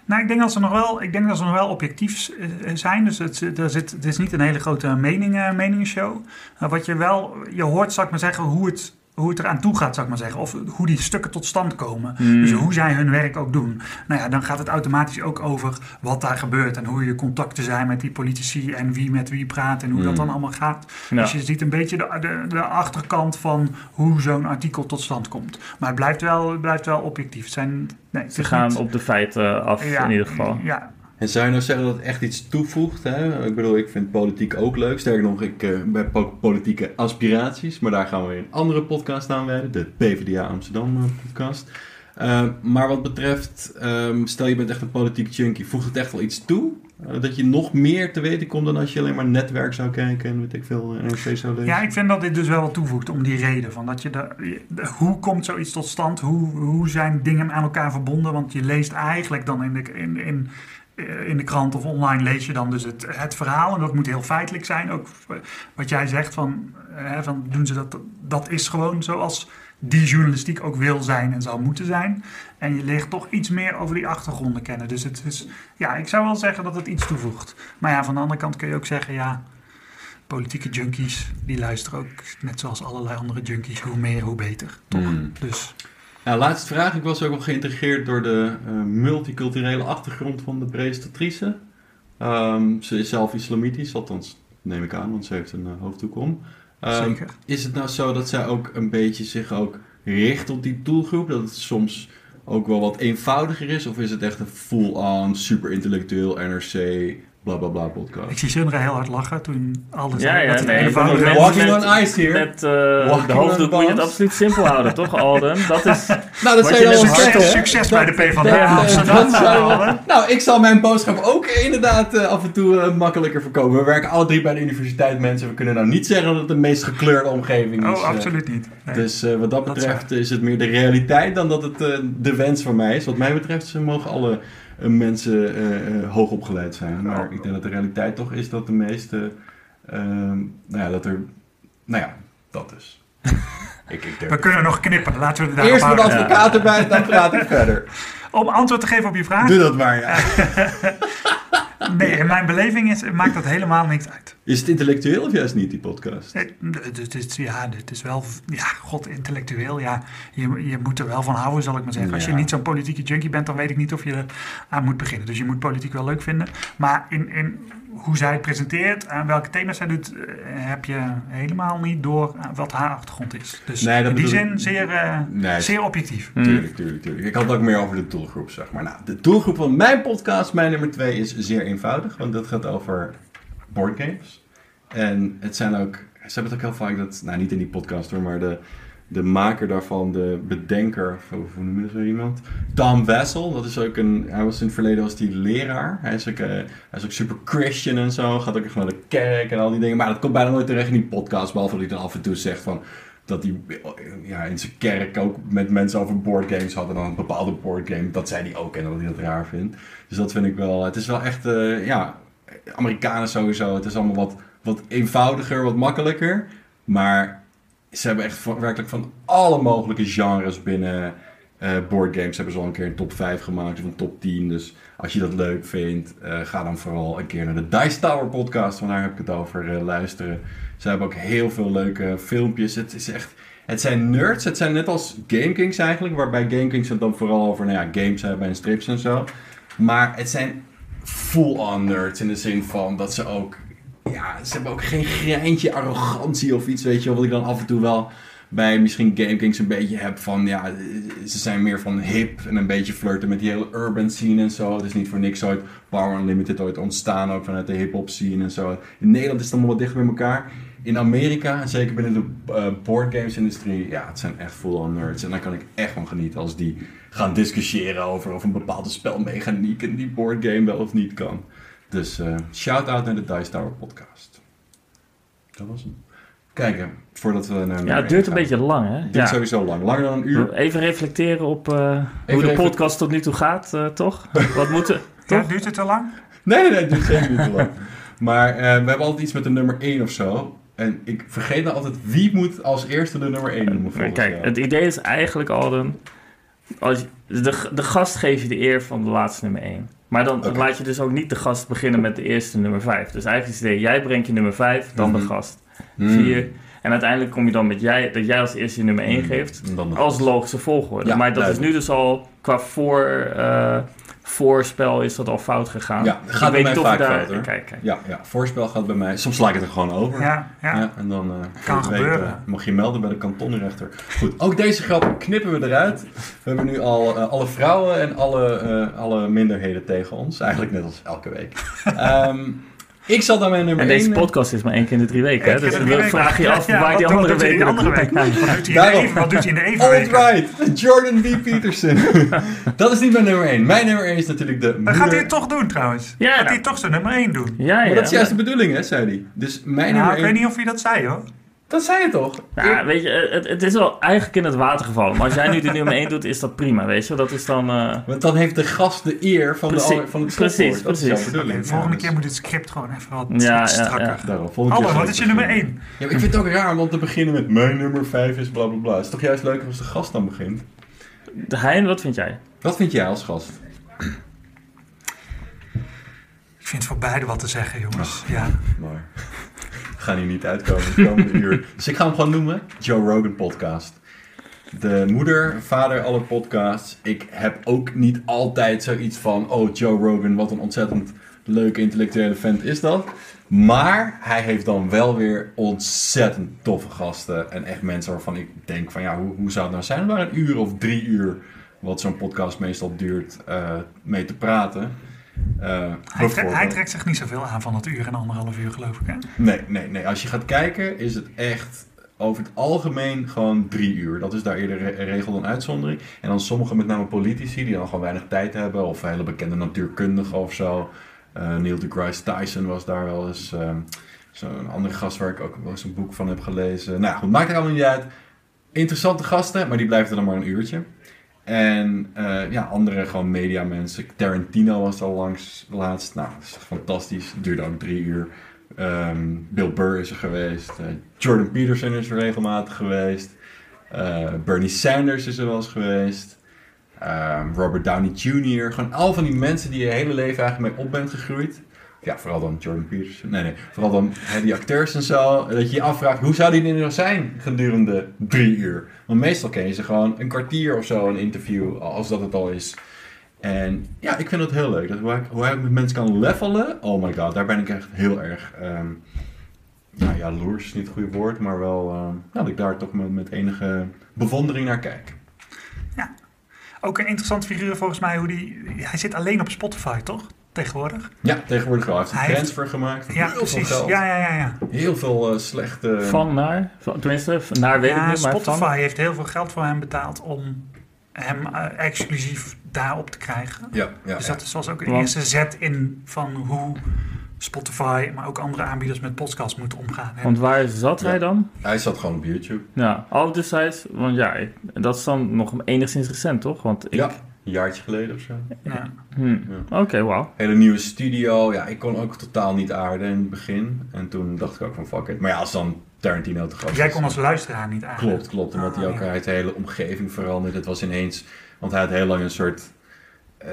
Nou, ik denk dat ze nog wel, ik denk dat ze nog wel objectief eh, zijn. Dus het, er zit, het is niet een hele grote mening, eh, meningenshow. Maar wat je wel, je hoort, zal ik maar zeggen, hoe het, hoe het eraan toe gaat, zal ik maar zeggen. Of hoe die stukken tot stand komen. Hmm. Dus hoe zij hun werk ook doen. Nou ja, dan gaat het automatisch ook over wat daar gebeurt. En hoe je contacten zijn met die politici. En wie met wie praat. En hoe dat Hmm. dan allemaal gaat. Ja. Dus je ziet een beetje de, de, de achterkant van hoe zo'n artikel tot stand komt. Maar het blijft wel, het blijft wel objectief. Het zijn, nee, het Ze gaan niet- op de feiten af, ja, in ieder geval. Ja, En zou je nou zeggen dat het echt iets toevoegt? Hè? Ik bedoel, ik vind politiek ook leuk. Sterker nog, ik eh, heb ook politieke aspiraties. Maar daar gaan we een andere podcast aan wijden. De PvdA Amsterdam eh, podcast. Eh, maar wat betreft, ehm, stel je bent echt een politiek junkie. Voegt het echt wel iets toe? Dat je nog meer te weten komt dan als je alleen maar netwerk zou kijken en weet ik veel, NRC zou lezen? Ja, ik vind dat dit dus wel wat toevoegt om die reden. Van dat je hoe komt zoiets tot stand? Hoe, hoe zijn dingen aan elkaar verbonden? Want je leest eigenlijk dan in, de, in, in in de krant of online lees je dan dus het, het verhaal. En dat moet heel feitelijk zijn. Ook eh, wat jij zegt van, eh, van doen ze dat, dat is gewoon zoals die journalistiek ook wil zijn en zou moeten zijn. En je leert toch iets meer over die achtergronden kennen. Dus het is, ja, ik zou wel zeggen dat het iets toevoegt. Maar ja, van de andere kant kun je ook zeggen, ja, politieke junkies, die luisteren ook net zoals allerlei andere junkies, hoe meer, hoe beter. Toch? Hmm. Dus Nou, laatste vraag. Ik was ook wel geïntegreerd door de eh, multiculturele achtergrond van de presentatrice. Ehm, ze is zelf islamitisch, althans neem ik aan, want ze heeft een uh, zeker. Is het nou zo dat zij ook een beetje zich ook richt op die doelgroep? Dat het soms ook wel wat eenvoudiger is? Of is het echt een full-on, super intellectueel NRC, bla bla bla podcast? Ik zie Sundra heel hard lachen toen alles Ja, ja, dat het nee. Walking met- on ice hier. Met eh, Walking de hoofddoek moet je het absoluut simpel houden, toch Alden? Dat is... Nou, dat zou je wel hard Succes, bij de PvdA. Amsterdam. wel- Nou, ik zal mijn boodschap ook inderdaad eh, af en toe eh, makkelijker voorkomen. We werken alle drie bij de universiteit, mensen. We kunnen nou niet zeggen dat het de meest gekleurde omgeving is. Oh, absoluut niet. Nee. Dus eh, wat dat Dat is betreft is het meer de realiteit dan dat het eh, de wens van mij is. Wat mij betreft ze mogen alle mensen eh, eh, hoog opgeleid zijn. Maar ik denk dat de realiteit toch is dat de meeste... ehm, nou ja, dat er... Nou ja, dat dus. ik, ik We kunnen nog knippen, laten we het daarop Eerst mijn houden. advocaat erbij, dan praat ik verder. Om antwoord te geven op je vraag. Doe dat maar, ja. Nee, in mijn beleving is, maakt dat helemaal niks uit. Is het intellectueel of juist niet, die podcast? Eh, Het is, ja, het is wel, ja, god, intellectueel. Ja, je, je moet er wel van houden, zal ik maar zeggen. Als je niet zo'n politieke junkie bent, dan weet ik niet of je er aan moet beginnen. Dus je moet politiek wel leuk vinden. Maar in, in hoe zij het presenteert, aan welke thema's zij doet, eh, heb je helemaal niet door eh, wat haar achtergrond is. Dus Nee, in die ik- zin zeer, eh, Nee, zeer objectief. Tuurlijk, tuurlijk, tuurlijk. Ik had het ook meer over de doelgroep, zeg maar. Nou, de doelgroep van mijn podcast, mijn nummer twee, is zeer eenvoudig. Want dat gaat over boardgames. En het zijn ook... Ze hebben het ook heel vaak, dat, nou niet in die podcast hoor, maar de, de maker daarvan, de bedenker, of hoe noem je dat zo iemand? Tom Wessel, dat is ook een... Hij was in het verleden was die leraar. Hij is ook, eh, hij is ook super Christian en zo. Gaat ook echt naar de kerk en al die dingen. Maar dat komt bijna nooit terecht in die podcast, behalve dat hij dan af en toe zegt van dat hij ja, in zijn kerk ook met mensen over boardgames had. En dan een bepaalde boardgame, dat zei hij ook en dat hij dat raar vindt. Dus dat vind ik wel... Het is wel echt, eh, ja, Amerikanen sowieso. Het is allemaal wat, wat eenvoudiger, wat makkelijker. Maar ze hebben echt werkelijk van alle mogelijke genres binnen eh boardgames. Hebben ze al een keer een top 5 gemaakt of een top 10. Dus als je dat leuk vindt, eh, ga dan vooral een keer naar de Dice Tower podcast. Want daar heb ik het over eh, luisteren. Ze hebben ook heel veel leuke filmpjes. Het is echt... Het zijn nerds. Het zijn net als GameKings eigenlijk. Waarbij GameKings het dan vooral over nou ja, games hebben en strips en zo. Maar het zijn full-on nerds in de zin van dat ze ook... Ja, ze hebben ook geen greintje arrogantie of iets, weet je. Wat ik dan af en toe wel bij misschien GameKings een beetje heb van... Ja, ze zijn meer van hip en een beetje flirten met die hele urban scene en zo. Het is niet voor niks ooit Power Unlimited ooit ontstaan, ook vanuit de hip-hop scene en zo. In Nederland is het allemaal wat dichter bij elkaar. In Amerika, zeker binnen de uh, boardgames industrie, ja, het zijn echt full-on nerds. En daar kan ik echt van genieten als die gaan discussiëren over of een bepaalde spelmechaniek in die boardgame wel of niet kan. Dus uh, shout-out naar de Dice Tower podcast. Dat was hem. Kijken, voordat we naar... Ja, het duurt een beetje lang, hè? Het duurt Ja. sowieso lang. Langer dan een uur. Even reflecteren op eh, hoe de even- podcast tot nu toe gaat, eh, toch? Wat moeten... Ja, Toch? duurt het te lang? Nee, nee, het duurt zeker niet te lang. Maar eh, we hebben altijd iets met de nummer 1 of zo. En ik vergeet nou altijd wie moet als eerste de nummer 1 noemen volgens Kijk, jou. het idee is eigenlijk al een... Als je, de, de gast geef je de eer van de laatste nummer 1. Maar dan laat je dus ook niet de gast beginnen met de eerste nummer 5. Dus eigenlijk is het idee, jij brengt je nummer 5, dan Mhm. de gast Hmm. 4. En uiteindelijk kom je dan met jij, dat jij als eerste je nummer 1 Hmm. geeft. Als gast. logische volgorde. Ja, maar dat duidelijk. is nu dus al qua voor, eh, voorspel is dat al fout gegaan. Ja, Ik gaat bij weet mij vaak daar- fout, hoor. Kijk, kijk. Ja, ja, voorspel gaat bij mij. Soms sla ik het er gewoon over. Ja, ja. Ja, en dan eh, Kan gebeuren. weet, eh, mag je melden bij de kantonrechter. Goed, ook deze grap knippen we eruit. We hebben nu al eh, alle vrouwen en alle, alle minderheden tegen ons. Eigenlijk net als elke week. Ehm, ik zal dan mijn nummer En 1... deze podcast is maar één keer in de drie weken. Hè? Dus dan vraag je af Ja, waar die andere weken de andere week? Wat doet hij in de even- Wat doet hij in de evenweek? Alright, Jordan B. Peterson. dat is niet mijn nummer 1. Mijn nummer 1 is natuurlijk de Dat moeder... gaat hij het toch doen trouwens. Ja, gaat nou. hij toch zijn nummer 1 doen. Ja, Maar ja. dat is juist de bedoeling, hè, zei hij. Dus mijn nummer ik 1... weet niet of hij dat zei hoor. Dat zei je toch? Ja, weet je, het, het is wel eigenlijk in het water gevallen. Maar als jij nu de nummer 1 doet, is dat prima, weet je. Dat is dan... eh, Want dan heeft de gast de eer van, Precies, de, van het precies, precies. volgende Ja, keer moet het script gewoon even wat, Ja, ja, strakker. ja. Daarom, Alle, zal wat is je nummer beginnen. 1? Ja, ik vind het ook raar om dan te beginnen met mijn nummer 5 is bla bla bla. Het is toch juist leuker als de gast dan begint? de Hein, wat vind jij? Wat vind jij als gast? Ik vind voor beide wat te zeggen, jongens. Ja. Maar gaan hier niet uitkomen de komende uur. Dus ik ga hem gewoon noemen. Joe Rogan podcast. De moeder, vader aller podcasts. Ik heb ook niet altijd zoiets van... Oh, Joe Rogan, wat een ontzettend leuke intellectuele vent is dat. Maar hij heeft dan wel weer ontzettend toffe gasten. En echt mensen waarvan ik denk van... Ja, hoe, hoe zou het nou zijn om daar een uur of drie uur... wat zo'n podcast meestal duurt, eh, mee te praten. Eh, Hij, trekt, hij trekt zich niet zoveel aan van het uur en anderhalf uur, geloof ik. Hè? Nee, nee, nee. Als je gaat kijken, is het echt over het algemeen gewoon drie uur. Dat is daar eerder re- regel dan uitzondering. En dan sommige, met name politici, die dan gewoon weinig tijd hebben. Of hele bekende natuurkundigen of zo. Eh, Neil deGrasse Tyson was daar wel eens. ehm, Zo'n andere gast waar ik ook wel eens een boek van heb gelezen. Nou goed, maakt er allemaal niet uit. Interessante gasten, maar die blijven er dan maar een uurtje. En eh, ja, andere gewoon mediamensen. Tarantino was al langs laatst. Nou, dat is fantastisch. Duurde ook drie uur. Ehm, Bill Burr is er geweest. Eh, Jordan Peterson is er regelmatig geweest. Eh, Bernie Sanders is er wel eens geweest. Ehm, Robert Downey Jr. Gewoon al van die mensen die je hele leven eigenlijk mee op bent gegroeid. Ja, vooral dan Jordan Peterson. Nee, nee. Vooral dan die acteurs en zo. Dat je je afvraagt, hoe zou die er nou zijn gedurende drie uur? Want meestal ken je ze gewoon een kwartier of zo, een interview, als dat het al is. En ja, ik vind het heel leuk. Dat hoe, hij, hoe met mensen kan levelen. Oh my god, daar ben ik echt heel erg... ehm ja, jaloers is niet het goede woord, maar wel... nou, dat ik daar toch met, met enige bewondering naar kijk. Ook een interessante figuur volgens mij. Hoe die, hij zit alleen op Spotify, toch? Tegenwoordig. Ja, tegenwoordig wel. Hij heeft een Hij heeft- transfer gemaakt. van Ja, heel veel precies. geld. Ja, ja, ja. ja. Heel veel eh, slechte... Van naar? Van, tenminste, naar weet ik niet, maar Spotify van... heeft heel veel geld voor hem betaald om hem eh, exclusief daarop te krijgen. Ja, ja, dus dat is- was ook een Want- eerste zet in van hoe Spotify, maar ook andere aanbieders met podcasts moeten omgaan. En Want waar zat Ja. hij dan? Hij zat gewoon op YouTube. Ja, oh, dus hij is... Want ja, dat is dan nog enigszins recent, toch? Want ik... Ja, een jaartje geleden of zo. ja. Hm. Oké, wauw. Hele nieuwe studio. Ja, ik kon ook totaal niet aarden in het begin. En toen dacht ik ook van fuck it. Maar ja, als dan Tarantino te gast Jij kon als luisteraar niet aan. Klopt, klopt. Omdat hij ook ja. hij heeft de hele omgeving veranderd. Het was ineens... Want hij had heel lang een soort... eh,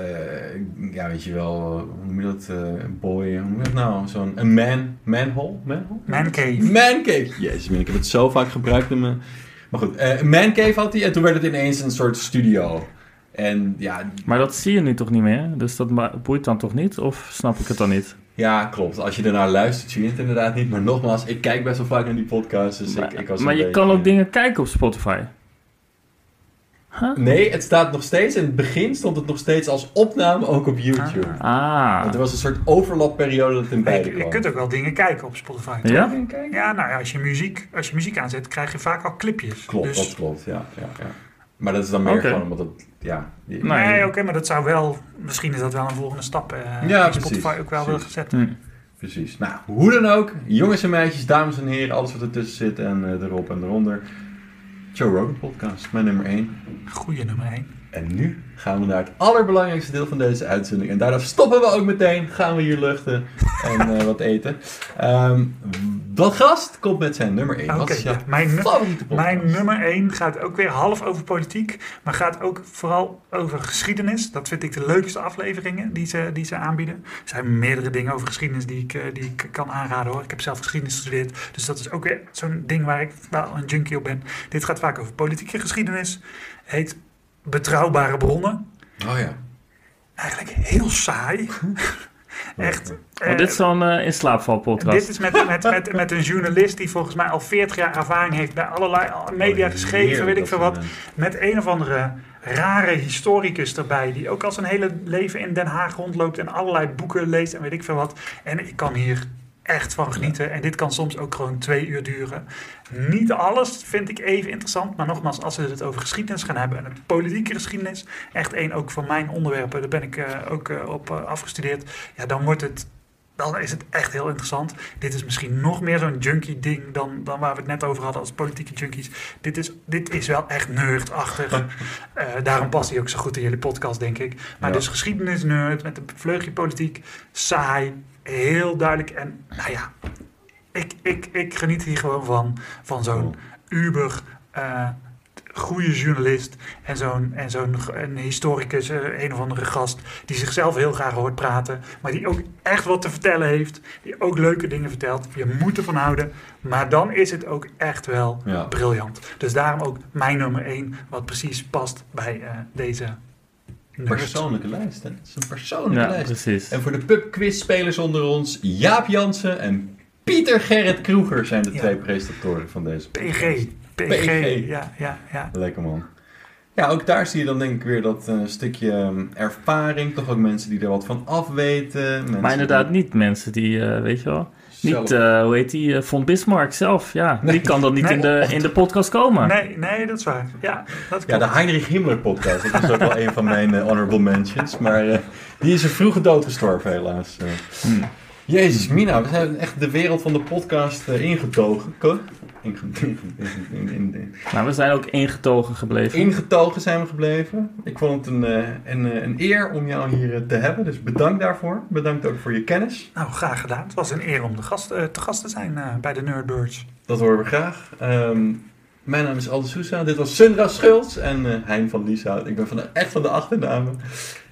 ja, weet je wel... Hoe noem je dat? eh, Een boy... Hoe noem je dat nou? Zo'n... Een man... Manhole? Manhole? Mancave. Mancave. Jezus, man, ik heb het zo vaak gebruikt in mijn... Maar goed, eh, een mancave had hij. En toen werd het ineens een soort studio. En ja, Maar dat zie je nu toch niet meer? Dus dat boeit dan toch niet? Of snap ik het dan niet? Ja, klopt. Als je ernaar luistert, zie je het inderdaad niet. Maar nogmaals, ik kijk best wel vaak naar die podcasts. Dus maar ik, ik was maar je beetje- kan ook dingen kijken op Spotify. Huh? Nee, het staat nog steeds. In het begin stond het nog steeds als opname ook op YouTube. Ah. Want er was een soort overlapperiode dat in Je, beide je kwam. kunt ook wel dingen kijken op Spotify. toch? Ja? Ja, nou ja, als je muziek, als je muziek aanzet, krijg je vaak al clipjes. Klopt, dus, dat klopt. Ja, ja, ja. Maar dat is dan meer gewoon omdat het... Ja, die- Nee. Nee, oké, maar dat zou wel, misschien is dat wel een volgende stap. eh Ja, die Spotify precies, ook wel wil precies. gezet. Hm. Precies. Nou, hoe dan ook. Jongens en meisjes, dames en heren, alles wat ertussen zit en eh, erop en eronder. Joe Rogan podcast, mijn nummer 1. Goeie nummer 1. En nu gaan we naar het allerbelangrijkste deel van deze uitzending. En daarna stoppen we ook meteen. Gaan we hier luchten en eh, wat eten. Ehm, dat gast komt met zijn nummer 1. Oké, wat is jouw ja, mijn? Mijn nummer 1 gaat ook weer half over politiek, maar gaat ook vooral over geschiedenis. Dat vind ik de leukste afleveringen die ze, die ze aanbieden. Er zijn meerdere dingen over geschiedenis die ik, eh, die ik kan aanraden hoor. Ik heb zelf geschiedenis gestudeerd, dus dat is ook weer zo'n ding waar ik wel een junkie op ben. Dit gaat vaak over politieke geschiedenis. Heet Betrouwbare bronnen. Oh ja. Eigenlijk heel saai. Echt. Oh, eh, dit is zo'n eh in slaapval podcast. dit is met, met, met, met een journalist die volgens mij al 40 jaar ervaring heeft bij allerlei media Oh, geschreven, weet ik veel wat. Met een of andere rare historicus erbij, die ook al zijn hele leven in Den Haag rondloopt en allerlei boeken leest en weet ik veel wat. En ik kan hier echt van genieten. En dit kan soms ook gewoon twee uur duren. Niet alles vind ik even interessant, maar nogmaals, als we het over geschiedenis gaan hebben en het politieke geschiedenis, echt één ook van mijn onderwerpen, daar ben ik eh, ook eh, op eh, afgestudeerd, ja, dan wordt het dan is het echt heel interessant. Dit is misschien nog meer zo'n junkie ding dan, dan waar we het net over hadden als politieke junkies. Dit is, dit is wel echt nerdachtig. Daarom past hij ook zo goed in jullie podcast, denk ik. Maar Ja. dus geschiedenisnerd met een vleugje politiek. Saai, heel duidelijk. En nou ja, ik, ik, ik geniet hier gewoon van. Van zo'n uber... eh, goede journalist en zo'n en zo'n een historicus, eh, een of andere gast, die zichzelf heel graag hoort praten, maar die ook echt wat te vertellen heeft, die ook leuke dingen vertelt. Je moet ervan houden, maar dan is het ook echt wel Ja. briljant. Dus daarom ook mijn nummer 1, wat precies past bij eh, deze. Persoonlijke lijst, hè? Het is een persoonlijke Ja, lijst. precies. En voor de pubquiz-spelers onder ons, Jaap Jansen en Pieter Gerrit Kroeger zijn de Ja. twee presentatoren van deze PG. PG, PG. ja, ja, ja. Lekker man. Ja, ook daar zie je dan denk ik weer dat eh, stukje ehm, ervaring. Toch ook mensen die er wat van afweten. Mensen Maar inderdaad die niet mensen die, eh, weet je wel... Niet, eh, hoe heet die, eh, Von Bismarck zelf. Ja, Nee. die kan dan niet Nee. in, de, in de podcast komen. Nee, nee, dat is waar. Ja, dat Ja, de Heinrich Himmler podcast. Dat is ook wel een van mijn eh, honorable mentions. Maar eh, die is er vroeg doodgestorven helaas. eh. Jezus, Mina, we zijn echt de wereld van de podcast eh, ingetogen. Ko- Inge- in- in- in- in- Nou, we zijn ook ingetogen gebleven. Ingetogen zijn we gebleven. Ik vond het een, eh, een, eh, een eer om jou hier te hebben. Dus bedankt daarvoor. Bedankt ook voor je kennis. Nou, graag gedaan. Het was een eer om de gast, eh, te gast te zijn bij de Nerdbirds. Dat horen we graag. Ehm, mijn naam is Alde Sousa. Dit was Sundra Schultz en eh, Hein van Lieshout. Ik ben van de, echt van de achternamen.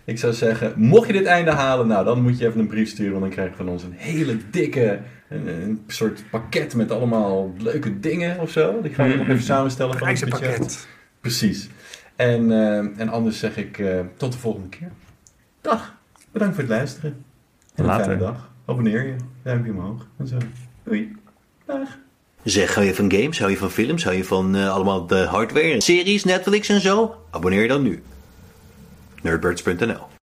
Ik zou zeggen, mocht je dit einde halen, nou dan moet je even een brief sturen. Want dan krijg je van ons een hele dikke, een, een soort pakket met allemaal leuke dingen of zo. Die gaan we nog even samenstellen. Reizenpakket. Precies. En, eh, en anders zeg ik eh, tot de volgende keer. Dag. Bedankt voor het luisteren. En een Later. fijne dag. Abonneer je. Duimpje omhoog. En zo. Doei. Dag. Zeg, hou je van games, hou je van films, hou je van eh, allemaal de hardware, series, Netflix en zo? Abonneer je dan nu. nerdbertsprint.nl